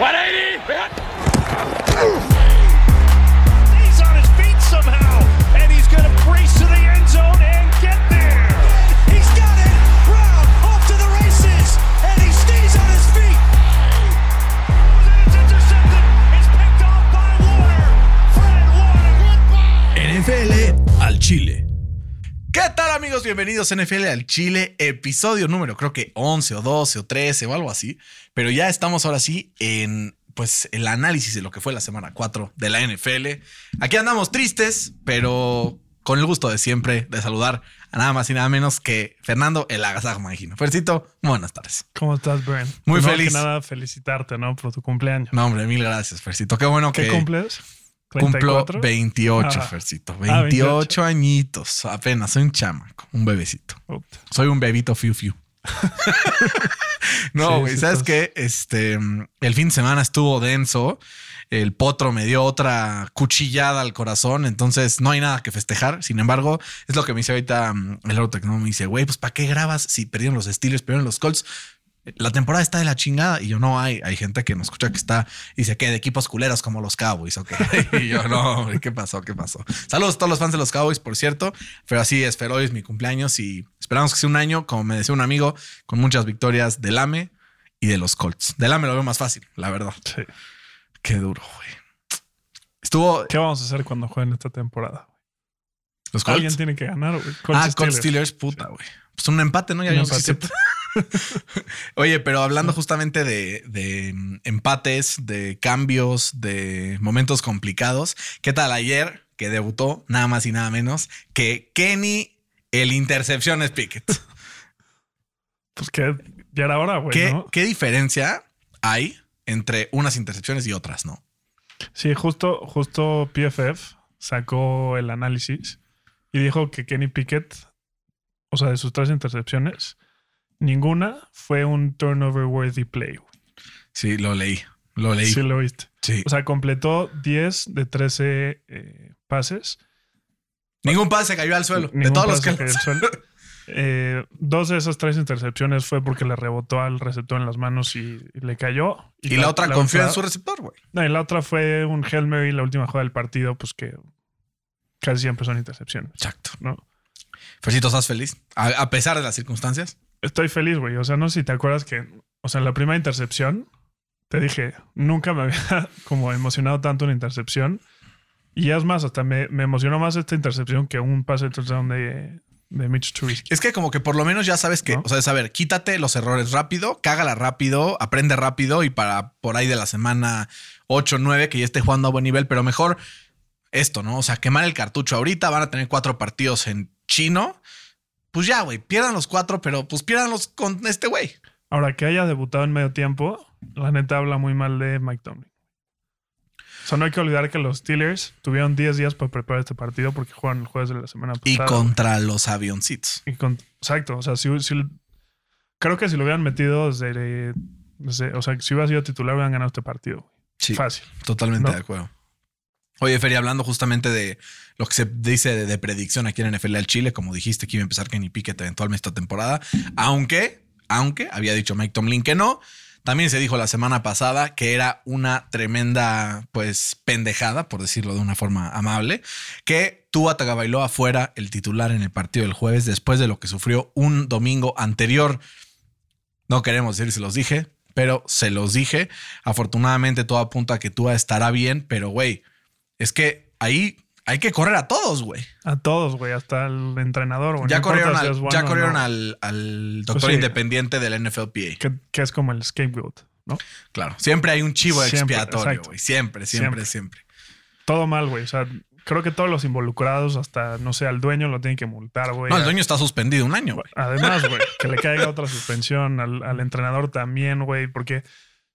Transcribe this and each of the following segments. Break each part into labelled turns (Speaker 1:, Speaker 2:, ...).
Speaker 1: He's on his feet somehow, and he's going to brace to the end zone and get there.
Speaker 2: He's got it. Brown off to the races, and he stays on his feet.
Speaker 1: It's intercepted. It's picked off by Warner. Fred Warner.
Speaker 3: NFL al Chile. ¿Qué tal amigos? Bienvenidos a NFL al Chile, episodio número creo que 11 o 12 o 13 o algo así, pero ya estamos ahora sí en pues el análisis de lo que fue la semana 4 de la NFL. Aquí andamos tristes, pero con el gusto de siempre de saludar a nada más y nada menos que Fernando el Agasajo Magino. Fercito, buenas tardes.
Speaker 4: ¿Cómo estás, Brian?
Speaker 3: Muy
Speaker 4: Primero
Speaker 3: feliz.
Speaker 4: que nada, felicitarte, ¿no? Por tu cumpleaños.
Speaker 3: No, hombre, mil gracias, Fercito. Qué bueno
Speaker 4: ¿Qué
Speaker 3: que
Speaker 4: cumples?
Speaker 3: Cumplo
Speaker 4: ¿34?
Speaker 3: 28,
Speaker 4: Ah.
Speaker 3: Fercito.
Speaker 4: Ah,
Speaker 3: 28,
Speaker 4: 28.
Speaker 3: añitos. Apenas, soy un chamaco, un bebecito. Soy un bebito fiu fiu. no, güey,
Speaker 4: sí
Speaker 3: ¿sabes
Speaker 4: estás-
Speaker 3: qué? Este, el fin de semana estuvo denso. El potro me dio otra cuchillada al corazón, entonces no hay nada que festejar. Sin embargo, es lo que me dice ahorita mm, el otro me dice, güey, pues ¿para qué grabas si perdieron los Steelers, perdieron los Colts? La temporada está de la chingada y yo no hay, hay gente que nos escucha que está y dice que de equipos culeros como los Cowboys, ok. Y yo no, güey, ¿qué pasó? ¿Qué pasó? Saludos a todos los fans de los Cowboys, por cierto. Pero así es, Fer, hoy es mi cumpleaños y esperamos que sea un año, como me decía un amigo, con muchas victorias del AME y de los Colts. Del AME lo veo más fácil, la verdad.
Speaker 4: Sí.
Speaker 3: Qué duro, güey. Estuvo
Speaker 4: ¿Qué vamos a hacer cuando jueguen esta temporada?
Speaker 3: los
Speaker 4: Alguien
Speaker 3: Colts.
Speaker 4: tiene que ganar, güey.
Speaker 3: Ah,
Speaker 4: Colts
Speaker 3: Colts
Speaker 4: Steelers.
Speaker 3: Puta, güey. Pues un empate, ¿no? Ya
Speaker 4: Un empate.
Speaker 3: Oye, pero hablando justamente de, de, mm, empates, de cambios, de momentos complicados, ¿qué tal ayer que debutó nada más y nada menos que Kenny el intercepciones Pickett?
Speaker 4: Pues que ya era hora, güey,
Speaker 3: ¿Qué,
Speaker 4: ¿no?
Speaker 3: ¿Qué diferencia hay entre unas intercepciones y otras, no?
Speaker 4: Sí, justo, justo PFF sacó el análisis y dijo que Kenny Pickett, o sea, de sus tres intercepciones, ninguna fue un turnover worthy play.
Speaker 3: Sí, lo leí. Lo leí.
Speaker 4: Sí lo viste.
Speaker 3: Sí.
Speaker 4: O sea, completó 10 de 13 eh, pases.
Speaker 3: Ningún pase cayó al suelo. de todos los que
Speaker 4: cayó al suelo. Eh, dos de esas tres intercepciones fue porque le rebotó al receptor en las manos y, y le cayó.
Speaker 3: Y, la, otra confió en su receptor, güey.
Speaker 4: No, y la otra fue un Hail Mary, la última jugada del partido, pues que casi siempre son intercepciones,
Speaker 3: Exacto.
Speaker 4: ¿no?
Speaker 3: Fercito, ¿estás feliz? A, a pesar de las circunstancias.
Speaker 4: Estoy feliz, güey. O sea, no sé si te acuerdas que, o sea, en la primera intercepción, te dije, nunca me había como emocionado tanto una intercepción. Y es más, hasta me, me emocionó más esta intercepción que un pase de touchdown de, de Mitch Trubisky.
Speaker 3: Es que como que por lo menos ya sabes que,
Speaker 4: ¿No?
Speaker 3: o sea, es a ver, quítate los errores rápido, cágala rápido, aprende rápido y para por ahí de la semana 8 9 que ya esté jugando a buen nivel, pero mejor esto, ¿no? O sea, quemar el cartucho ahorita, van a tener cuatro partidos en chino. Pues ya, güey, pierdan los cuatro, pero pues pierdanlos con este güey.
Speaker 4: Ahora, que haya debutado en medio tiempo, la neta habla muy mal de Mike Tomlin. O sea, no hay que olvidar que los Steelers tuvieron 10 días para preparar este partido porque juegan el jueves de la semana
Speaker 3: Y
Speaker 4: pasada.
Speaker 3: contra los avioncitos.
Speaker 4: Y con- exacto. O sea, si, si- creo que si lo hubieran metido desde, desde- O sea, si hubiera sido titular, hubieran ganado este partido.
Speaker 3: Sí,
Speaker 4: Fácil.
Speaker 3: totalmente
Speaker 4: ¿No?
Speaker 3: de acuerdo. Oye, Feri, hablando justamente de lo que se dice de, predicción aquí en NFL al Chile, como dijiste que iba a empezar Kenny Pickett eventualmente esta temporada, aunque, aunque había dicho Mike Tomlin que no, también se dijo la semana pasada que era una tremenda, pues, pendejada, por decirlo de una forma amable, que Tua Tagovailoa fuera el titular en el partido del jueves después de lo que sufrió un domingo anterior. No queremos decir se los dije, pero se los dije. Afortunadamente todo apunta a que Tua estará bien, pero güey, es que ahí hay que correr a todos, güey.
Speaker 4: A todos, güey. Hasta el entrenador. güey.
Speaker 3: Ya,
Speaker 4: No
Speaker 3: corrieron al,
Speaker 4: bueno
Speaker 3: ya corrieron
Speaker 4: no,
Speaker 3: al, al doctor
Speaker 4: Pues sí.
Speaker 3: independiente del NFLPA.
Speaker 4: Que, que es como el scapegoat, ¿no?
Speaker 3: Claro. Siempre hay un chivo
Speaker 4: Siempre,
Speaker 3: expiatorio, güey. Siempre, siempre, siempre,
Speaker 4: Todo mal, güey. O sea, creo que todos los involucrados, hasta, no sé, al dueño lo tienen que multar, güey.
Speaker 3: No, el dueño está suspendido un año, güey.
Speaker 4: Además, güey, que le caiga otra suspensión al, al entrenador también, güey, porque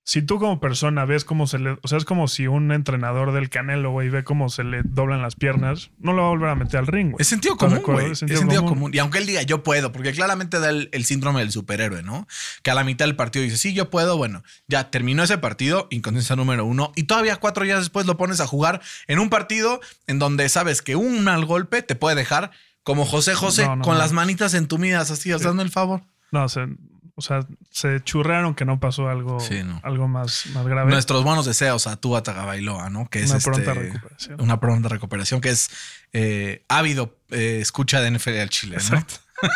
Speaker 4: si tú como persona ves cómo se le, o sea, es como si un entrenador del Canelo, güey, ve cómo se le doblan las piernas, no lo va a volver a meter al ring, güey.
Speaker 3: Es sentido
Speaker 4: ¿Estás de
Speaker 3: común, güey.
Speaker 4: Es
Speaker 3: Es sentido, común. Y aunque él diga yo puedo, porque claramente da el, el síndrome del superhéroe, ¿no? Que a la mitad del partido dice, sí, yo puedo. Bueno, ya terminó ese partido, incontinencia número uno, y todavía cuatro días después lo pones a jugar en un partido en donde sabes que un mal golpe te puede dejar como José José,
Speaker 4: No, no,
Speaker 3: con
Speaker 4: no.
Speaker 3: las manitas entumidas así, os dando el favor.
Speaker 4: No, o sea, o sea, se churraron que no pasó algo,
Speaker 3: Sí, no.
Speaker 4: algo más, más grave.
Speaker 3: Nuestros buenos deseos a Tua Tagovailoa, ¿no? Que es
Speaker 4: Una
Speaker 3: este,
Speaker 4: pronta recuperación.
Speaker 3: Una pronta recuperación, que es eh, ávido eh, escucha de NFL al Chile, ¿no?
Speaker 4: Exacto.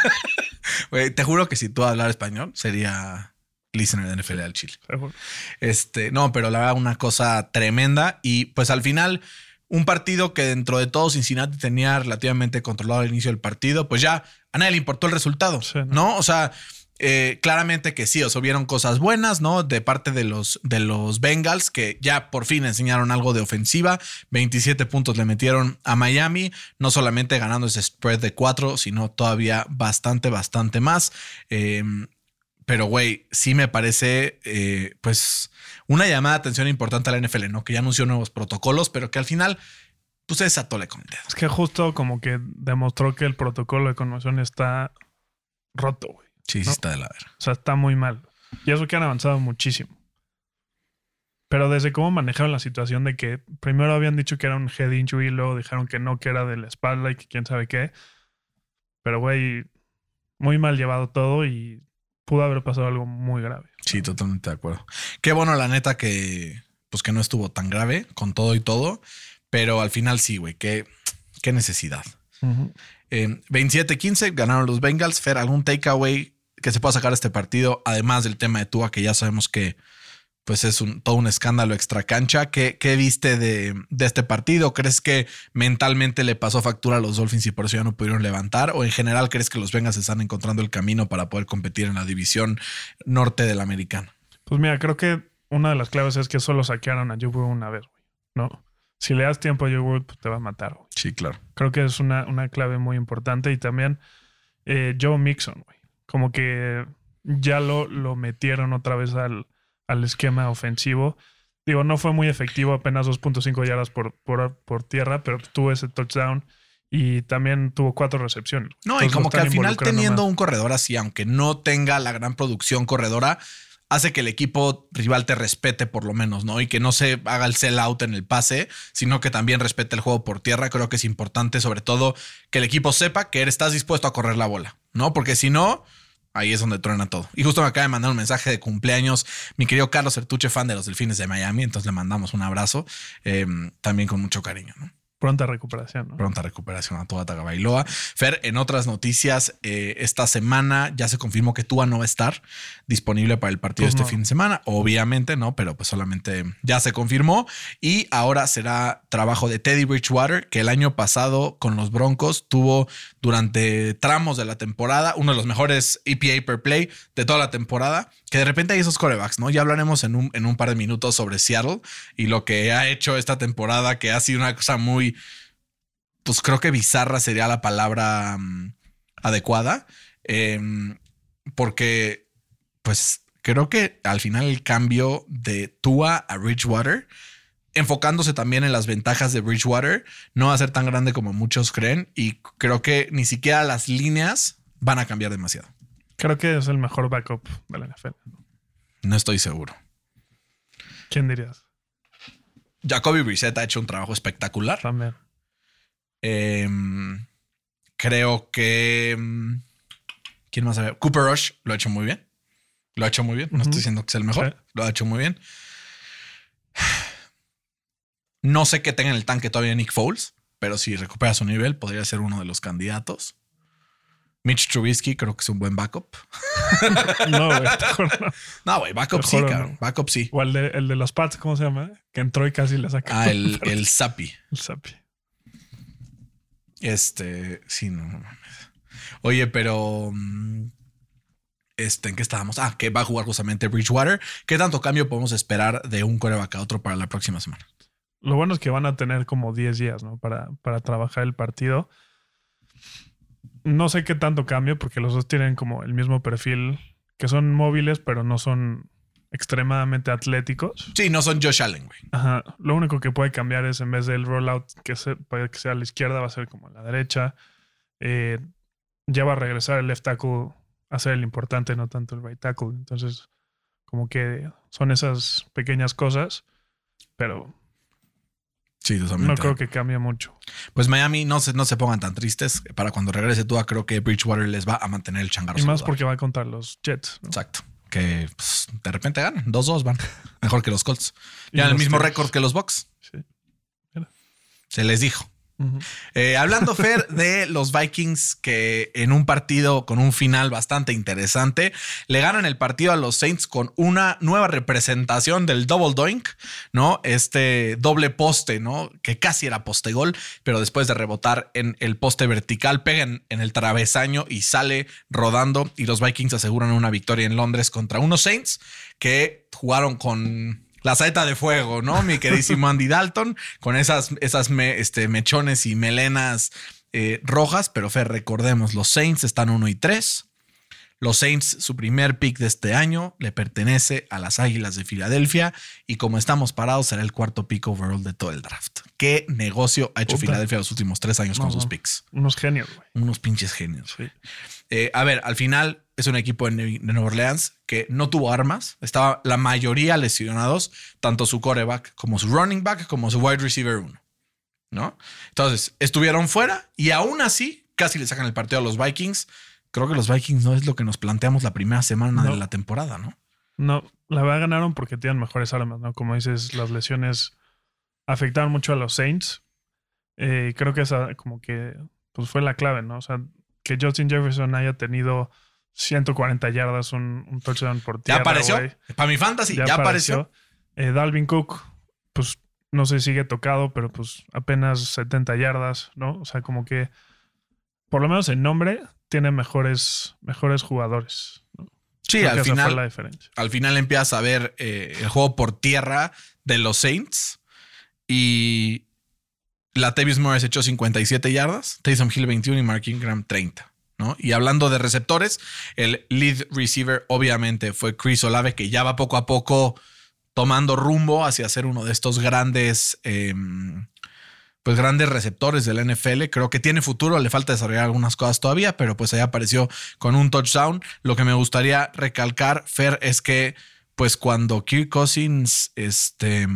Speaker 3: Güey, te juro que si tú hablar español, sería listener de NFL al Chile.
Speaker 4: Seguro.
Speaker 3: Este, no, pero la verdad, una cosa tremenda. Y pues al final, un partido que dentro de todo Cincinnati tenía relativamente controlado al inicio del partido, pues ya a nadie le importó el resultado,
Speaker 4: Sí, ¿no?
Speaker 3: ¿no? O sea, eh, claramente que sí, o sea, hubieron cosas buenas, ¿no? De parte de los, de los Bengals, que ya por fin enseñaron algo de ofensiva. 27 puntos le metieron a Miami, no solamente ganando ese spread de 4, sino todavía bastante, bastante más. Eh, pero, güey, sí me parece, eh, pues, una llamada de atención importante a la NFL, ¿no? Que ya anunció nuevos protocolos, pero que al final, pues, es atole con el dedo.
Speaker 4: Es que justo como que demostró que el protocolo de conmoción está roto, güey.
Speaker 3: Sí, sí
Speaker 4: No.
Speaker 3: está de la verga.
Speaker 4: O sea, está muy mal. Y eso que han avanzado muchísimo. Pero desde cómo manejaron la situación de que primero habían dicho que era un head injury, luego dijeron que no, que era de la espalda y que quién sabe qué. Pero, güey, muy mal llevado todo y pudo haber pasado algo muy grave.
Speaker 3: Sí, totalmente de acuerdo. Qué bueno, la neta, que pues que no estuvo tan grave con todo y todo, pero al final sí, güey, qué, qué necesidad.
Speaker 4: Ujú.
Speaker 3: Eh, 27-15 ganaron los Bengals. Fer, ¿algún takeaway que se pueda sacar este partido? Además del tema de Tua, que ya sabemos que pues es un, todo un escándalo extra cancha. ¿Qué, qué viste de, de este partido? ¿Crees que mentalmente le pasó factura a los Dolphins y por eso ya no pudieron levantar? ¿O en general crees que los Bengals están encontrando el camino para poder competir en la división norte de la americana?
Speaker 4: Pues mira, creo que una de las claves es que solo saquearon a Joe una vez, güey. ¿No? Si le das tiempo a Joe pues te va a matar, güey.
Speaker 3: Sí, claro.
Speaker 4: Creo que es una, una clave muy importante. Y también eh, Joe Mixon, güey. Como que ya lo, lo metieron otra vez al, al esquema ofensivo. Digo, no fue muy efectivo, apenas 2.5 yardas por, por, por tierra, pero tuvo ese touchdown y también tuvo cuatro recepciones.
Speaker 3: No, y
Speaker 4: Entonces,
Speaker 3: como
Speaker 4: lo
Speaker 3: que al final teniendo
Speaker 4: más.
Speaker 3: un corredor así, aunque no tenga la gran producción corredora, hace que el equipo rival te respete por lo menos, ¿no? Y que no se haga el sell out en el pase, sino que también respete el juego por tierra. Creo que es importante, sobre todo, que el equipo sepa que estás dispuesto a correr la bola, ¿no? Porque si no, ahí es donde truena todo. Y justo me acaba de mandar un mensaje de cumpleaños mi querido Carlos Ertuche, fan de los Delfines de Miami, entonces le mandamos un abrazo, eh, también con mucho cariño, ¿no?
Speaker 4: Pronta recuperación, ¿no?
Speaker 3: pronta recuperación a Tua Tagovailoa. Fer, en otras noticias, eh, esta semana ya se confirmó que Tua no va a estar disponible para el partido
Speaker 4: Pues
Speaker 3: este
Speaker 4: no.
Speaker 3: fin de semana. Obviamente, no, pero pues solamente ya se confirmó. Y ahora será trabajo de Teddy Bridgewater, que el año pasado con los Broncos tuvo durante tramos de la temporada uno de los mejores EPA per play de toda la temporada. Que de repente hay esos corebacks, ¿no? Ya hablaremos en un, en un par de minutos sobre Seattle y lo que ha hecho esta temporada, que ha sido una cosa muy pues creo que bizarra sería la palabra mm, adecuada. Em, porque, pues, creo que al final el cambio de Tua a Bridgewater, enfocándose también en las ventajas de Bridgewater, no va a ser tan grande como muchos creen. Y creo que ni siquiera las líneas van a cambiar demasiado.
Speaker 4: Creo que es el mejor backup de la NFL.
Speaker 3: No estoy seguro.
Speaker 4: ¿Quién dirías?
Speaker 3: Jacoby Brissett ha hecho un trabajo espectacular.
Speaker 4: También.
Speaker 3: Em, creo que. em, ¿Quién más? había? Cooper Rush lo ha hecho muy bien. Lo ha hecho muy bien. No estoy diciendo que es el mejor.
Speaker 4: Sí.
Speaker 3: Lo ha hecho muy bien. No sé qué tenga en el tanque todavía Nick Foles, pero si recupera su nivel, podría ser uno de los candidatos. Mitch Trubisky creo que es un buen backup.
Speaker 4: No, güey. no.
Speaker 3: No, güey, backup sí, cabrón.
Speaker 4: no.
Speaker 3: Backup sí.
Speaker 4: O el de, el de los Pats, ¿cómo se llama? Que entró y casi le sacó.
Speaker 3: Ah, el, el Sapi.
Speaker 4: el Sapi.
Speaker 3: Este, sí, no, no mames. Oye, pero. mm, Este, ¿en qué estábamos? Ah, que va a jugar justamente Bridgewater. ¿Qué tanto cambio podemos esperar de un coreback a otro para la próxima semana?
Speaker 4: Lo bueno es que van a tener como 10 días, ¿no? Para, para trabajar el partido. No sé qué tanto cambio, porque los dos tienen como el mismo perfil, que son móviles, pero no son extremadamente atléticos.
Speaker 3: Sí, no son Josh Allen, güey.
Speaker 4: Ajá. Lo único que puede cambiar es en vez del rollout que, se, puede que sea a la izquierda, va a ser como a la derecha. Eh, ya va a regresar el left tackle a ser el importante, no tanto el right tackle. Entonces, como que son esas pequeñas cosas, pero
Speaker 3: Sí, totalmente.
Speaker 4: No creo que cambie mucho.
Speaker 3: Pues Miami, no se, no se pongan tan tristes. Para cuando regrese Tua, creo que Bridgewater les va a mantener el changarro.
Speaker 4: Y más
Speaker 3: saludable.
Speaker 4: porque va contra los Jets. ¿no?
Speaker 3: Exacto. Que pues, de repente ganan. 2-2 van. Mejor que los Colts.
Speaker 4: Y
Speaker 3: Ya el mismo récord que los Bucks.
Speaker 4: Sí.
Speaker 3: Se les dijo. Eh, hablando, Fer, de los Vikings que en un partido con un final bastante interesante le ganan el partido a los Saints con una nueva representación del double doink, ¿no? Este doble poste, ¿no? Que casi era poste gol, pero después de rebotar en el poste vertical, pegan en el travesaño y sale rodando. Y los Vikings aseguran una victoria en Londres contra unos Saints que jugaron con la saeta de fuego, ¿no? Mi queridísimo Andy Dalton, con esas, esas me- este, mechones y melenas eh, rojas. Pero Fer, recordemos, los Saints están 1 y 3. Los Saints, su primer pick de este año, le pertenece a las Águilas de Filadelfia. Y como estamos parados, será el cuarto pick overall de todo el draft. ¿Qué negocio ha hecho. Filadelfia los últimos tres años con sus picks?
Speaker 4: Unos genios, güey.
Speaker 3: Unos pinches genios.
Speaker 4: Sí.
Speaker 3: Eh, a ver, al final es un equipo de, Nue- de Nueva Orleans que no tuvo armas. Estaba la mayoría lesionados, tanto su coreback como su running back, como su wide receiver 1. ¿No? Entonces, estuvieron fuera y aún así casi le sacan el partido a los Vikings. Creo que los Vikings no es lo que nos planteamos la primera semana
Speaker 4: No.
Speaker 3: de la temporada, ¿no?
Speaker 4: No, la verdad ganaron porque tienen mejores armas, ¿no? Como dices, las lesiones afectaron mucho a los Saints. Eh, creo que esa como que pues fue la clave, ¿no? O sea, que Justin Jefferson haya tenido 140 yardas, un, un touchdown por
Speaker 3: Ya
Speaker 4: tierra,
Speaker 3: apareció.
Speaker 4: güey.
Speaker 3: Para mi fantasy, ya, apareció.
Speaker 4: Eh, Dalvin Cook, pues no sé si sigue tocado, pero pues apenas 70 yardas, ¿no? O sea, como que por lo menos en nombre tiene mejores, mejores jugadores. ¿no?
Speaker 3: Sí,
Speaker 4: Creo
Speaker 3: al final,
Speaker 4: la diferencia.
Speaker 3: al final empiezas a ver eh, el juego por tierra de los Saints y la Tavis Morris echó 57 yardas, Taysom Hill 21 y Mark Ingram 30. ¿no? Y hablando de receptores, el lead receiver obviamente fue Chris Olave, que ya va poco a poco tomando rumbo hacia ser uno de estos grandes, eh, pues grandes receptores del NFL. Creo que tiene futuro, le falta desarrollar algunas cosas todavía, pero pues ahí apareció con un touchdown. Lo que me gustaría recalcar, Fer, es que pues cuando Kirk Cousins, este,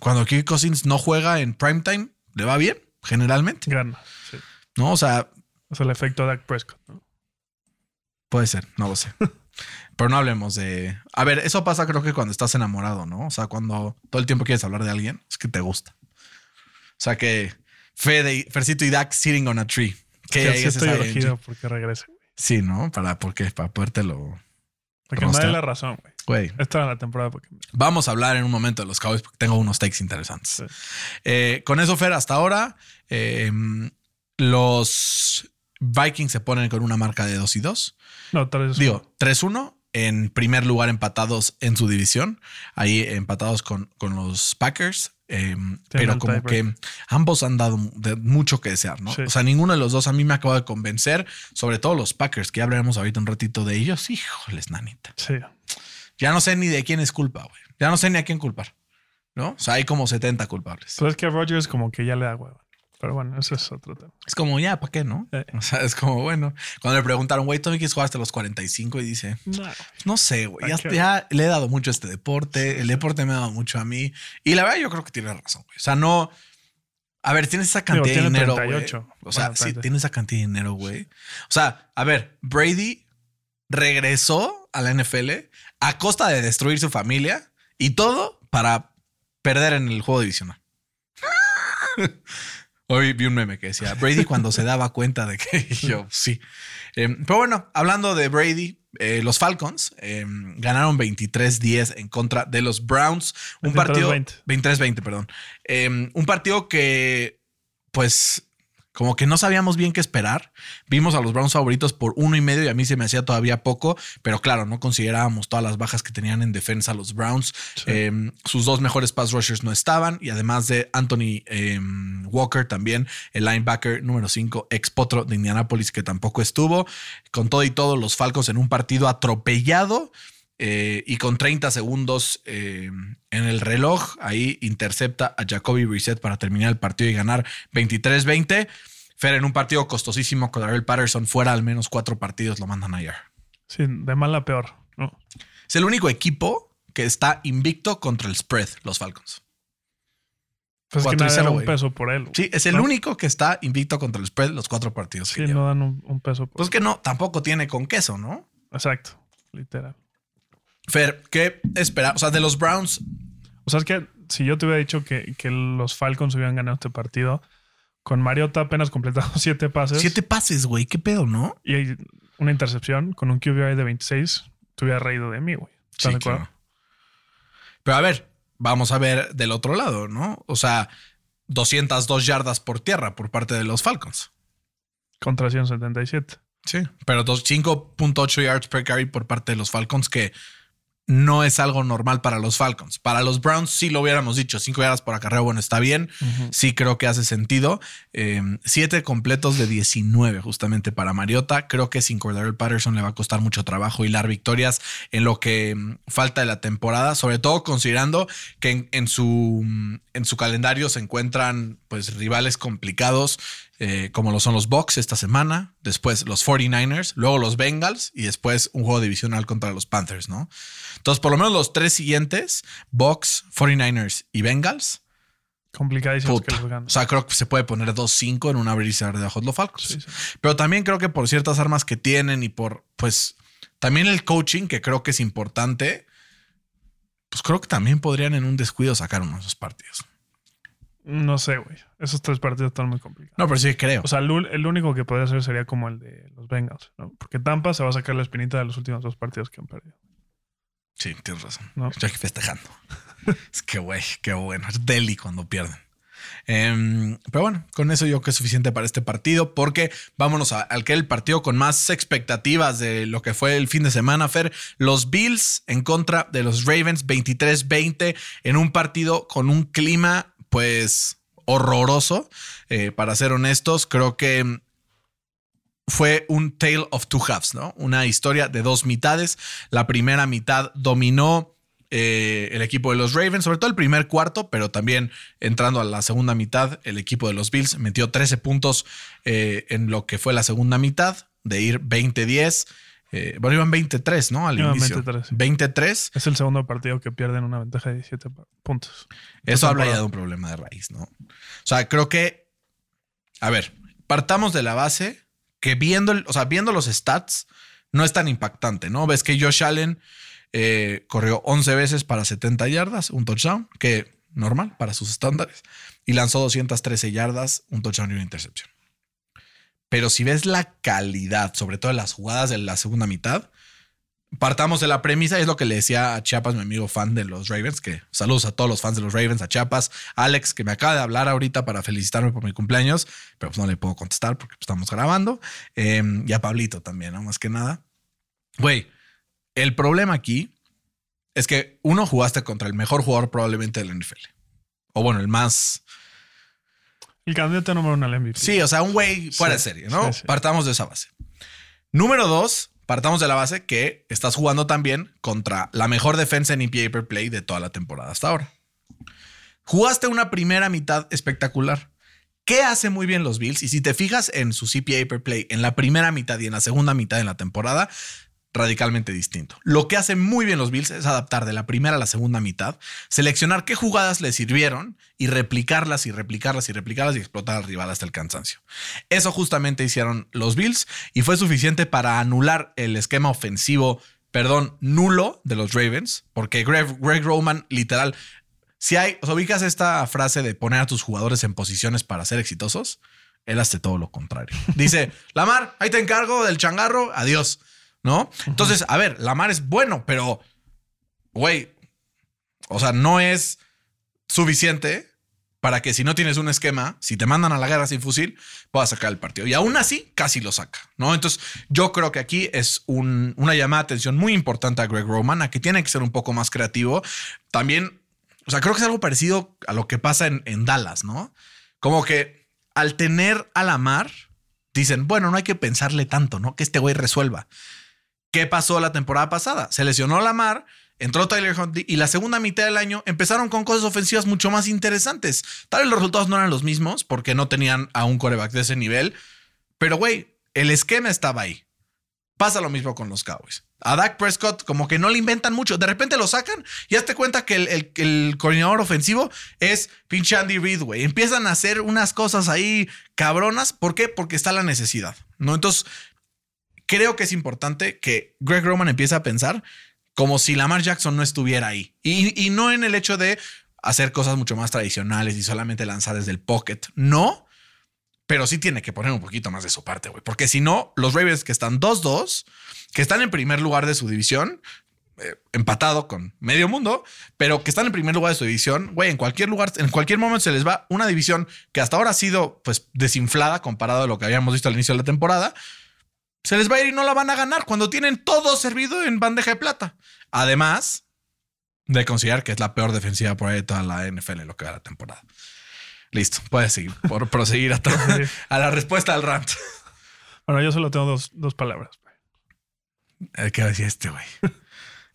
Speaker 3: cuando Kirk Cousins no juega en primetime, le va bien, generalmente,
Speaker 4: Gana. Sí.
Speaker 3: ¿no? O sea,
Speaker 4: Es el efecto Dak Prescott, ¿no?
Speaker 3: Puede ser, no lo sé. Pero no hablemos de. A ver, eso pasa creo que cuando estás enamorado, ¿no? O sea, cuando todo el tiempo quieres hablar de alguien, es que te gusta. O sea que Fede, Fercito y Dak sitting on a tree. Que
Speaker 4: Sí,
Speaker 3: es
Speaker 4: estoy elegido porque regrese.
Speaker 3: Sí, ¿no? Para, ¿por qué? Para podértelo.
Speaker 4: Porque me
Speaker 3: Roster.
Speaker 4: da la razón, güey.
Speaker 3: Güey.
Speaker 4: Esta era la temporada porque
Speaker 3: Vamos a hablar en un momento de los Cowboys porque tengo unos takes interesantes.
Speaker 4: Sí.
Speaker 3: Eh, con eso, Fer, hasta ahora, eh, los Vikings se ponen con una marca de 2 y 2.
Speaker 4: No, tal vez.
Speaker 3: Digo, 3-1 en primer lugar empatados en su división, ahí empatados con, con los Packers, eh, pero como que ambos han dado de mucho que desear, ¿no?
Speaker 4: Sí.
Speaker 3: O sea, ninguno de los dos a mí me acaba de convencer, sobre todo los Packers, que ya hablaremos ahorita un ratito de ellos. Híjoles, nanita.
Speaker 4: Sí.
Speaker 3: Ya no sé ni de quién es culpa, güey. Ya no sé ni a quién culpar, ¿no? O sea, hay como 70 culpables.
Speaker 4: Pues es que a Rodgers como que ya le da hueva. Pero bueno, ese es otro tema.
Speaker 3: Es como, ya, ¿para qué, no?
Speaker 4: Eh.
Speaker 3: O sea, es como, bueno. Cuando le preguntaron, güey, ¿tú me quieres jugar hasta los 45? Y dice,
Speaker 4: No.
Speaker 3: No sé, güey. Ya, le he dado mucho a este deporte. El deporte me ha dado mucho a mí. Y la verdad, yo creo que tiene razón, güey. O sea, no. A ver, tienes esa cantidad
Speaker 4: tiene
Speaker 3: de dinero.
Speaker 4: 38.
Speaker 3: güey. O sea,
Speaker 4: Bueno,
Speaker 3: sí,
Speaker 4: 30.
Speaker 3: tienes esa cantidad de dinero, güey. O sea, a ver, Brady regresó a la NFL a costa de destruir su familia y todo para perder en el juego divisional. Hoy vi un meme que decía Brady cuando se daba cuenta de que yo sí. Eh, pero bueno, hablando de Brady, eh, los Falcons eh, ganaron 23-10 en contra de los Browns. Un
Speaker 4: 23-20.
Speaker 3: partido 23-20, perdón. Eh, un partido que, pues, como que no sabíamos bien qué esperar. Vimos a los Browns favoritos por uno y medio y a mí se me hacía todavía poco, pero claro, no considerábamos todas las bajas que tenían en defensa los Browns. Eh, sus dos mejores pass rushers no estaban y además de Anthony eh, Walker también, el linebacker número 5, ex potro de Indianapolis que tampoco estuvo. Con todo y todo, los Falcons en un partido atropellado. Eh, y con 30 segundos eh, en el reloj, ahí intercepta a Jacoby Brissett para terminar el partido y ganar 23-20. Fer, en un partido costosísimo con Darrell Patterson, fuera al menos cuatro partidos, lo mandan ayer.
Speaker 4: Sí, de mal a peor. ¿no?
Speaker 3: Es el único equipo que está invicto contra el spread, los Falcons.
Speaker 4: Pues es que
Speaker 3: 4 y
Speaker 4: nadie
Speaker 3: 0,
Speaker 4: da un peso por él.
Speaker 3: Sí, es el
Speaker 4: ¿no?
Speaker 3: único que está invicto contra el spread los cuatro partidos que
Speaker 4: Sí,
Speaker 3: lleva.
Speaker 4: no dan un, un peso por
Speaker 3: Pues que no, tampoco tiene con queso, ¿no?
Speaker 4: Exacto, literal.
Speaker 3: Fer, ¿qué espera? O sea, de los Browns,
Speaker 4: O sea, es que si yo te hubiera dicho que, que los Falcons hubieran ganado este partido, con Mariota apenas completado siete pases
Speaker 3: siete pases, güey. ¿Qué pedo, no?
Speaker 4: y hay una intercepción con un QBI de 26, te hubiera reído de mí, güey. ¿Estás de acuerdo?
Speaker 3: claro. Pero a ver, vamos a ver del otro lado, ¿no? O sea, 202 yardas por tierra por parte de los Falcons.
Speaker 4: Contra 177.
Speaker 3: Sí. Pero dos- 5.8 yards per carry por parte de los Falcons, que no es algo normal para los Falcons. Para los Browns sí lo hubiéramos dicho, 5 yardas por acarreo, bueno, está bien. Sí creo que hace sentido. Eh, siete completos de 19 justamente para Mariota. Creo que sin Cordero Patterson le va a costar mucho trabajo hilar victorias en lo que mm, falta de la temporada, sobre todo considerando que en, en su, mm, en su calendario se encuentran pues rivales complicados eh, como lo son los Bucks esta semana, después los 49ers, luego los Bengals y después un juego divisional contra los Panthers, ¿no? Entonces, por lo menos los tres siguientes, Bucks, 49ers y Bengals,
Speaker 4: ganen.
Speaker 3: O sea, creo que se puede poner 2-5 en un abrir y cerrar de los Falcons.
Speaker 4: Sí, sí.
Speaker 3: Pero también creo que por ciertas armas que tienen y por, pues, también el coaching, que creo que es importante, pues creo que también podrían en un descuido sacar uno de esos partidos.
Speaker 4: No sé, güey. Esos tres partidos están muy complicados.
Speaker 3: No, pero sí creo.
Speaker 4: O sea, el, el único que podría ser sería como el de los Bengals, ¿no? Porque Tampa se va a sacar la espinita de los últimos dos partidos que han perdido.
Speaker 3: sí, tienes razón.
Speaker 4: No.
Speaker 3: Estoy aquí festejando. es que, güey, qué bueno. Es deli cuando pierden. Em, pero bueno, con eso yo creo que es suficiente para este partido, porque vámonos a- al que el partido con más expectativas de lo que fue el fin de semana, Fer. Los Bills en contra de los Ravens 23-20 en un partido con un clima, pues, horroroso. Eh, para ser honestos, creo que fue un tale of two halves, ¿no? Una historia de dos mitades. La primera mitad dominó eh, el equipo de los Ravens, sobre todo el primer cuarto, pero también entrando a la segunda mitad, el equipo de los Bills metió 13 puntos eh, en lo que fue la segunda mitad, de ir 20-10. Eh, bueno, iban 23, ¿no? Al
Speaker 4: Iban
Speaker 3: inicio.
Speaker 4: 23, sí.
Speaker 3: 23.
Speaker 4: Es el segundo partido que pierden una ventaja de 17 pa- puntos.
Speaker 3: Eso habla ya de un problema de raíz, ¿no? O sea, creo que. A ver, partamos de la base que viendo, el- o sea, viendo los stats, no es tan impactante, ¿no? Ves que Josh Allen eh, corrió 11 veces para 70 yardas, un touchdown, que normal para sus estándares, y lanzó 213 yardas, un touchdown y una intercepción. Pero si ves la calidad, sobre todo en las jugadas de la segunda mitad, partamos de la premisa, es lo que le decía a Chiapas, mi amigo fan de los Ravens, que saludos a todos los fans de los Ravens, a Chiapas, Alex, que me acaba de hablar ahorita para felicitarme por mi cumpleaños, pero pues no le puedo contestar porque estamos grabando, eh, y a Pablito también, ¿no? Más que nada. Güey, el problema aquí es que uno jugaste contra el mejor jugador probablemente de la NFL. O bueno, el más...
Speaker 4: El candidato número uno al MVP.
Speaker 3: Sí, o sea, un güey fuera
Speaker 4: Sí,
Speaker 3: de serie, ¿no?
Speaker 4: sí, sí.
Speaker 3: Partamos de esa base. Número dos, partamos de la base que estás jugando también contra la mejor defensa en EPA per play de toda la temporada hasta ahora. Jugaste una primera mitad espectacular. ¿Qué hace muy bien los Bills? Y si te fijas en su CPA per play en la primera mitad y en la segunda mitad de la temporada, radicalmente distinto. Lo que hacen muy bien los Bills es adaptar de la primera a la segunda mitad, seleccionar qué jugadas les sirvieron y replicarlas y replicarlas y replicarlas y explotar al rival hasta el cansancio. Eso justamente hicieron los Bills y fue suficiente para anular el esquema ofensivo, perdón, nulo de los Ravens, porque Greg, Greg Roman literal, si hay, o sea, ubicas esta frase de poner a tus jugadores en posiciones para ser exitosos, él hace todo lo contrario. Dice, Lamar, ahí te encargo del changarro, adiós. ¿No? Entonces, a ver, Lamar es bueno, pero, güey, o sea, no es suficiente para que si no tienes un esquema, si te mandan a la guerra sin fusil, puedas sacar el partido. Y aún así, casi lo saca, ¿no? Entonces, yo creo que aquí es un- una llamada de atención muy importante a Greg Roman, a que tiene que ser un poco más creativo. También, o sea, creo que es algo parecido a lo que pasa en, en Dallas, ¿no? Como que al tener a la mar, dicen, bueno, no hay que pensarle tanto, ¿no? Que este güey resuelva. ¿Qué pasó la temporada pasada? Se lesionó Lamar, entró Tyler Huntley y la segunda mitad del año empezaron con cosas ofensivas mucho más interesantes. Tal vez los resultados no eran los mismos porque no tenían a un coreback de ese nivel, pero güey, el esquema estaba ahí. Pasa lo mismo con los Cowboys. A Dak Prescott como que no le inventan mucho. De repente lo sacan y hazte cuenta que el, coordinador ofensivo es pinche Andy Reid, güey. Empiezan a hacer unas cosas ahí cabronas. ¿Por qué? Porque está la necesidad, ¿no? Entonces, creo que es importante que Greg Roman empiece a pensar como si Lamar Jackson no estuviera ahí. Y, no en el hecho de hacer cosas mucho más tradicionales y solamente lanzar desde el pocket. No, pero sí tiene que poner un poquito más de su parte, güey. Porque si no, los Ravens que están 2-2, que están en primer lugar de su división, eh, empatado con medio mundo, pero que están en primer lugar de su división, güey, en cualquier lugar, en cualquier momento se les va una división que hasta ahora ha sido pues desinflada comparado a lo que habíamos visto al inicio de la temporada. Se les va a ir y no la van a ganar cuando tienen todo servido en bandeja de plata. Además de considerar que es la peor defensiva por ahí de toda la NFL en lo que va la temporada. Listo, puedes seguir, por proseguir a, a la respuesta al rant.
Speaker 4: Bueno, yo solo tengo dos, dos palabras.
Speaker 3: Eh, ¿Qué decía este güey?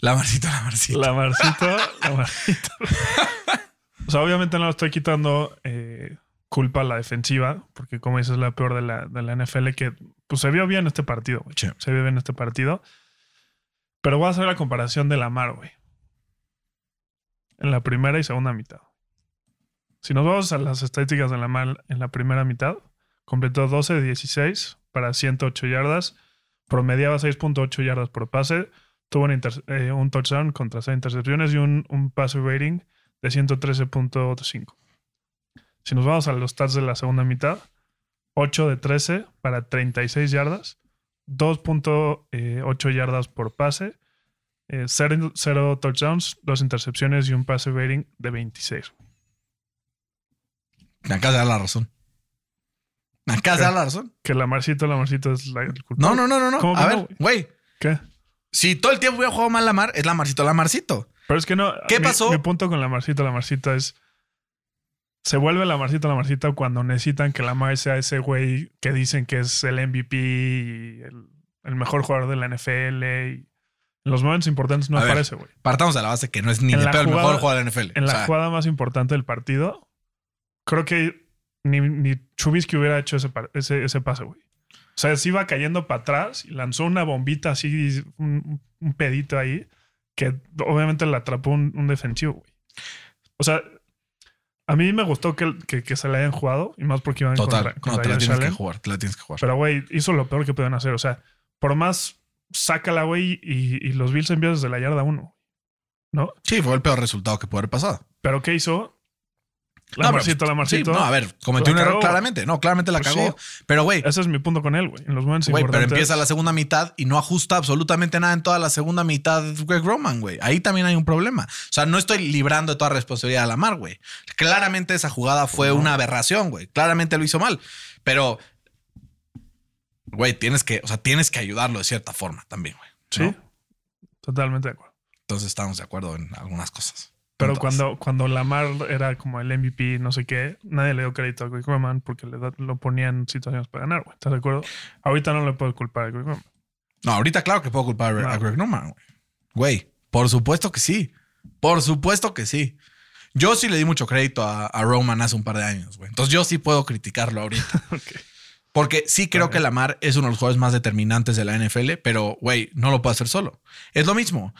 Speaker 3: La Marcito, la Marcito.
Speaker 4: La Marcito, la Marcito. O sea, obviamente no le estoy quitando eh, culpa a la defensiva, porque como dices, es la peor de la, de la NFL, que pues se vio bien este partido, güey.
Speaker 3: Sí.
Speaker 4: Se vio bien este partido. Pero voy a hacer la comparación de Lamar, güey. En la primera y segunda mitad. Si nos vamos a las estadísticas de Lamar en la primera mitad, completó 12 de 16 para 108 yardas, promediaba 6.8 yardas por pase, tuvo un, eh, un touchdown contra 6 intercepciones y un, un pase rating de 113.5. Si nos vamos a los stats de la segunda mitad, 8 de 13 para 36 yardas, 2.8 yardas por pase, 0 touchdowns, 2 intercepciones y un pase rating de 26.
Speaker 3: Me acabas de dar la razón. Me acabas de dar la razón.
Speaker 4: Que la Marcito, la Marcito es la el
Speaker 3: No,
Speaker 4: culpable.
Speaker 3: no, no, no, no.
Speaker 4: ¿Cómo que
Speaker 3: A
Speaker 4: no,
Speaker 3: ver, güey.
Speaker 4: ¿Qué?
Speaker 3: Si todo el tiempo hubiera jugado mal la Mar, es la Marcito, la Marcito.
Speaker 4: Pero es que no.
Speaker 3: ¿Qué
Speaker 4: mi-
Speaker 3: pasó?
Speaker 4: Mi punto con la Marcita, la Marcita es. Se vuelve la Marcita, la Marcita cuando necesitan que la Mar sea ese güey que dicen que es el MVP y el, el mejor jugador de la NFL. Y en los momentos importantes no
Speaker 3: A
Speaker 4: aparece, güey.
Speaker 3: Partamos de la base que no es ni de el mejor jugador de la NFL.
Speaker 4: En
Speaker 3: O
Speaker 4: la
Speaker 3: sea,
Speaker 4: jugada más importante del partido, creo que ni, ni Trubisky hubiera hecho ese, ese, ese pase, güey. O sea, se iba cayendo para atrás y lanzó una bombita así, un, un pedito ahí, que obviamente la atrapó un, un defensivo, güey. O sea, a mí me gustó que, que, que se le hayan jugado, y más porque iban
Speaker 3: Total.
Speaker 4: contra,
Speaker 3: no,
Speaker 4: contra
Speaker 3: te la tienes que jugar. Te la tienes que jugar.
Speaker 4: Pero, güey, hizo lo peor que pueden hacer. O sea, por más, sácala, güey, y, y los Bills envían desde la yarda uno. ¿No?
Speaker 3: sí, fue el peor resultado que pudo haber pasado.
Speaker 4: Pero ¿qué hizo? La
Speaker 3: No, pero-
Speaker 4: Marcito, la Marcito.
Speaker 3: Sí, no, a ver, cometió
Speaker 4: La
Speaker 3: un error
Speaker 4: cagó.
Speaker 3: claramente. No, claramente la
Speaker 4: Pues
Speaker 3: cagó. Pero, güey,
Speaker 4: Ese es mi punto con él, güey. En los momentos
Speaker 3: Güey, pero
Speaker 4: importantes.
Speaker 3: empieza la segunda mitad y no ajusta absolutamente nada en toda la segunda mitad Greg Roman, güey. Ahí también hay un problema. O sea, no estoy librando de toda responsabilidad a Lamar, güey. Claramente esa jugada fue una aberración, güey. Claramente lo hizo mal. Pero, güey, tienes que, o sea, tienes que ayudarlo de cierta forma también, güey.
Speaker 4: Sí.
Speaker 3: ¿no?
Speaker 4: Totalmente de acuerdo.
Speaker 3: Entonces estamos de acuerdo en algunas cosas.
Speaker 4: Pero
Speaker 3: Entonces,
Speaker 4: cuando, cuando Lamar era como el MVP, no sé qué, nadie le dio crédito a Greg Roman porque le da- lo ponía en situaciones para ganar, güey. ¿Estás de acuerdo? Ahorita no le puedo culpar a Greg Roman.
Speaker 3: No, ahorita claro que puedo culpar a,
Speaker 4: No.
Speaker 3: a Greg Roman, güey. Güey, por supuesto que sí. Por supuesto que sí. Yo sí le di mucho crédito a, a Roman hace un par de años, güey. Entonces yo sí puedo criticarlo ahorita. Porque sí creo que Lamar es uno de los jugadores más determinantes de la NFL, pero, güey, no lo puede hacer solo. Es lo mismo.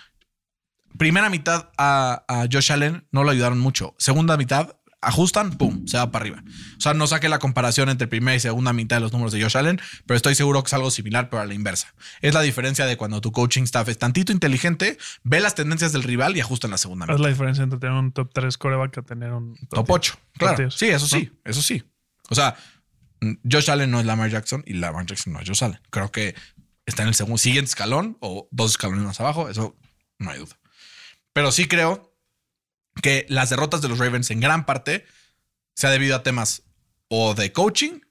Speaker 3: Primera mitad a, a Josh Allen no lo ayudaron mucho. Segunda mitad, ajustan, pum, se va para arriba. O sea, no saqué la comparación entre primera y segunda mitad de los números de Josh Allen, pero estoy seguro que es algo similar, pero a la inversa. Es la diferencia de cuando tu coaching staff es tantito inteligente, ve las tendencias del rival y ajusta en la segunda
Speaker 4: Es
Speaker 3: mitad.
Speaker 4: la diferencia entre tener un top 3 coreback a tener un
Speaker 3: Top 8. Claro.
Speaker 4: Top 10,
Speaker 3: Sí, eso sí, eso sí. O sea, mm, Josh Allen no es Lamar Jackson y Lamar Jackson no es Josh Allen. Creo que está en el segundo, siguiente escalón o dos escalones más abajo. Eso no hay duda. Pero sí creo que las derrotas de los Ravens en gran parte se ha debido a temas o de coaching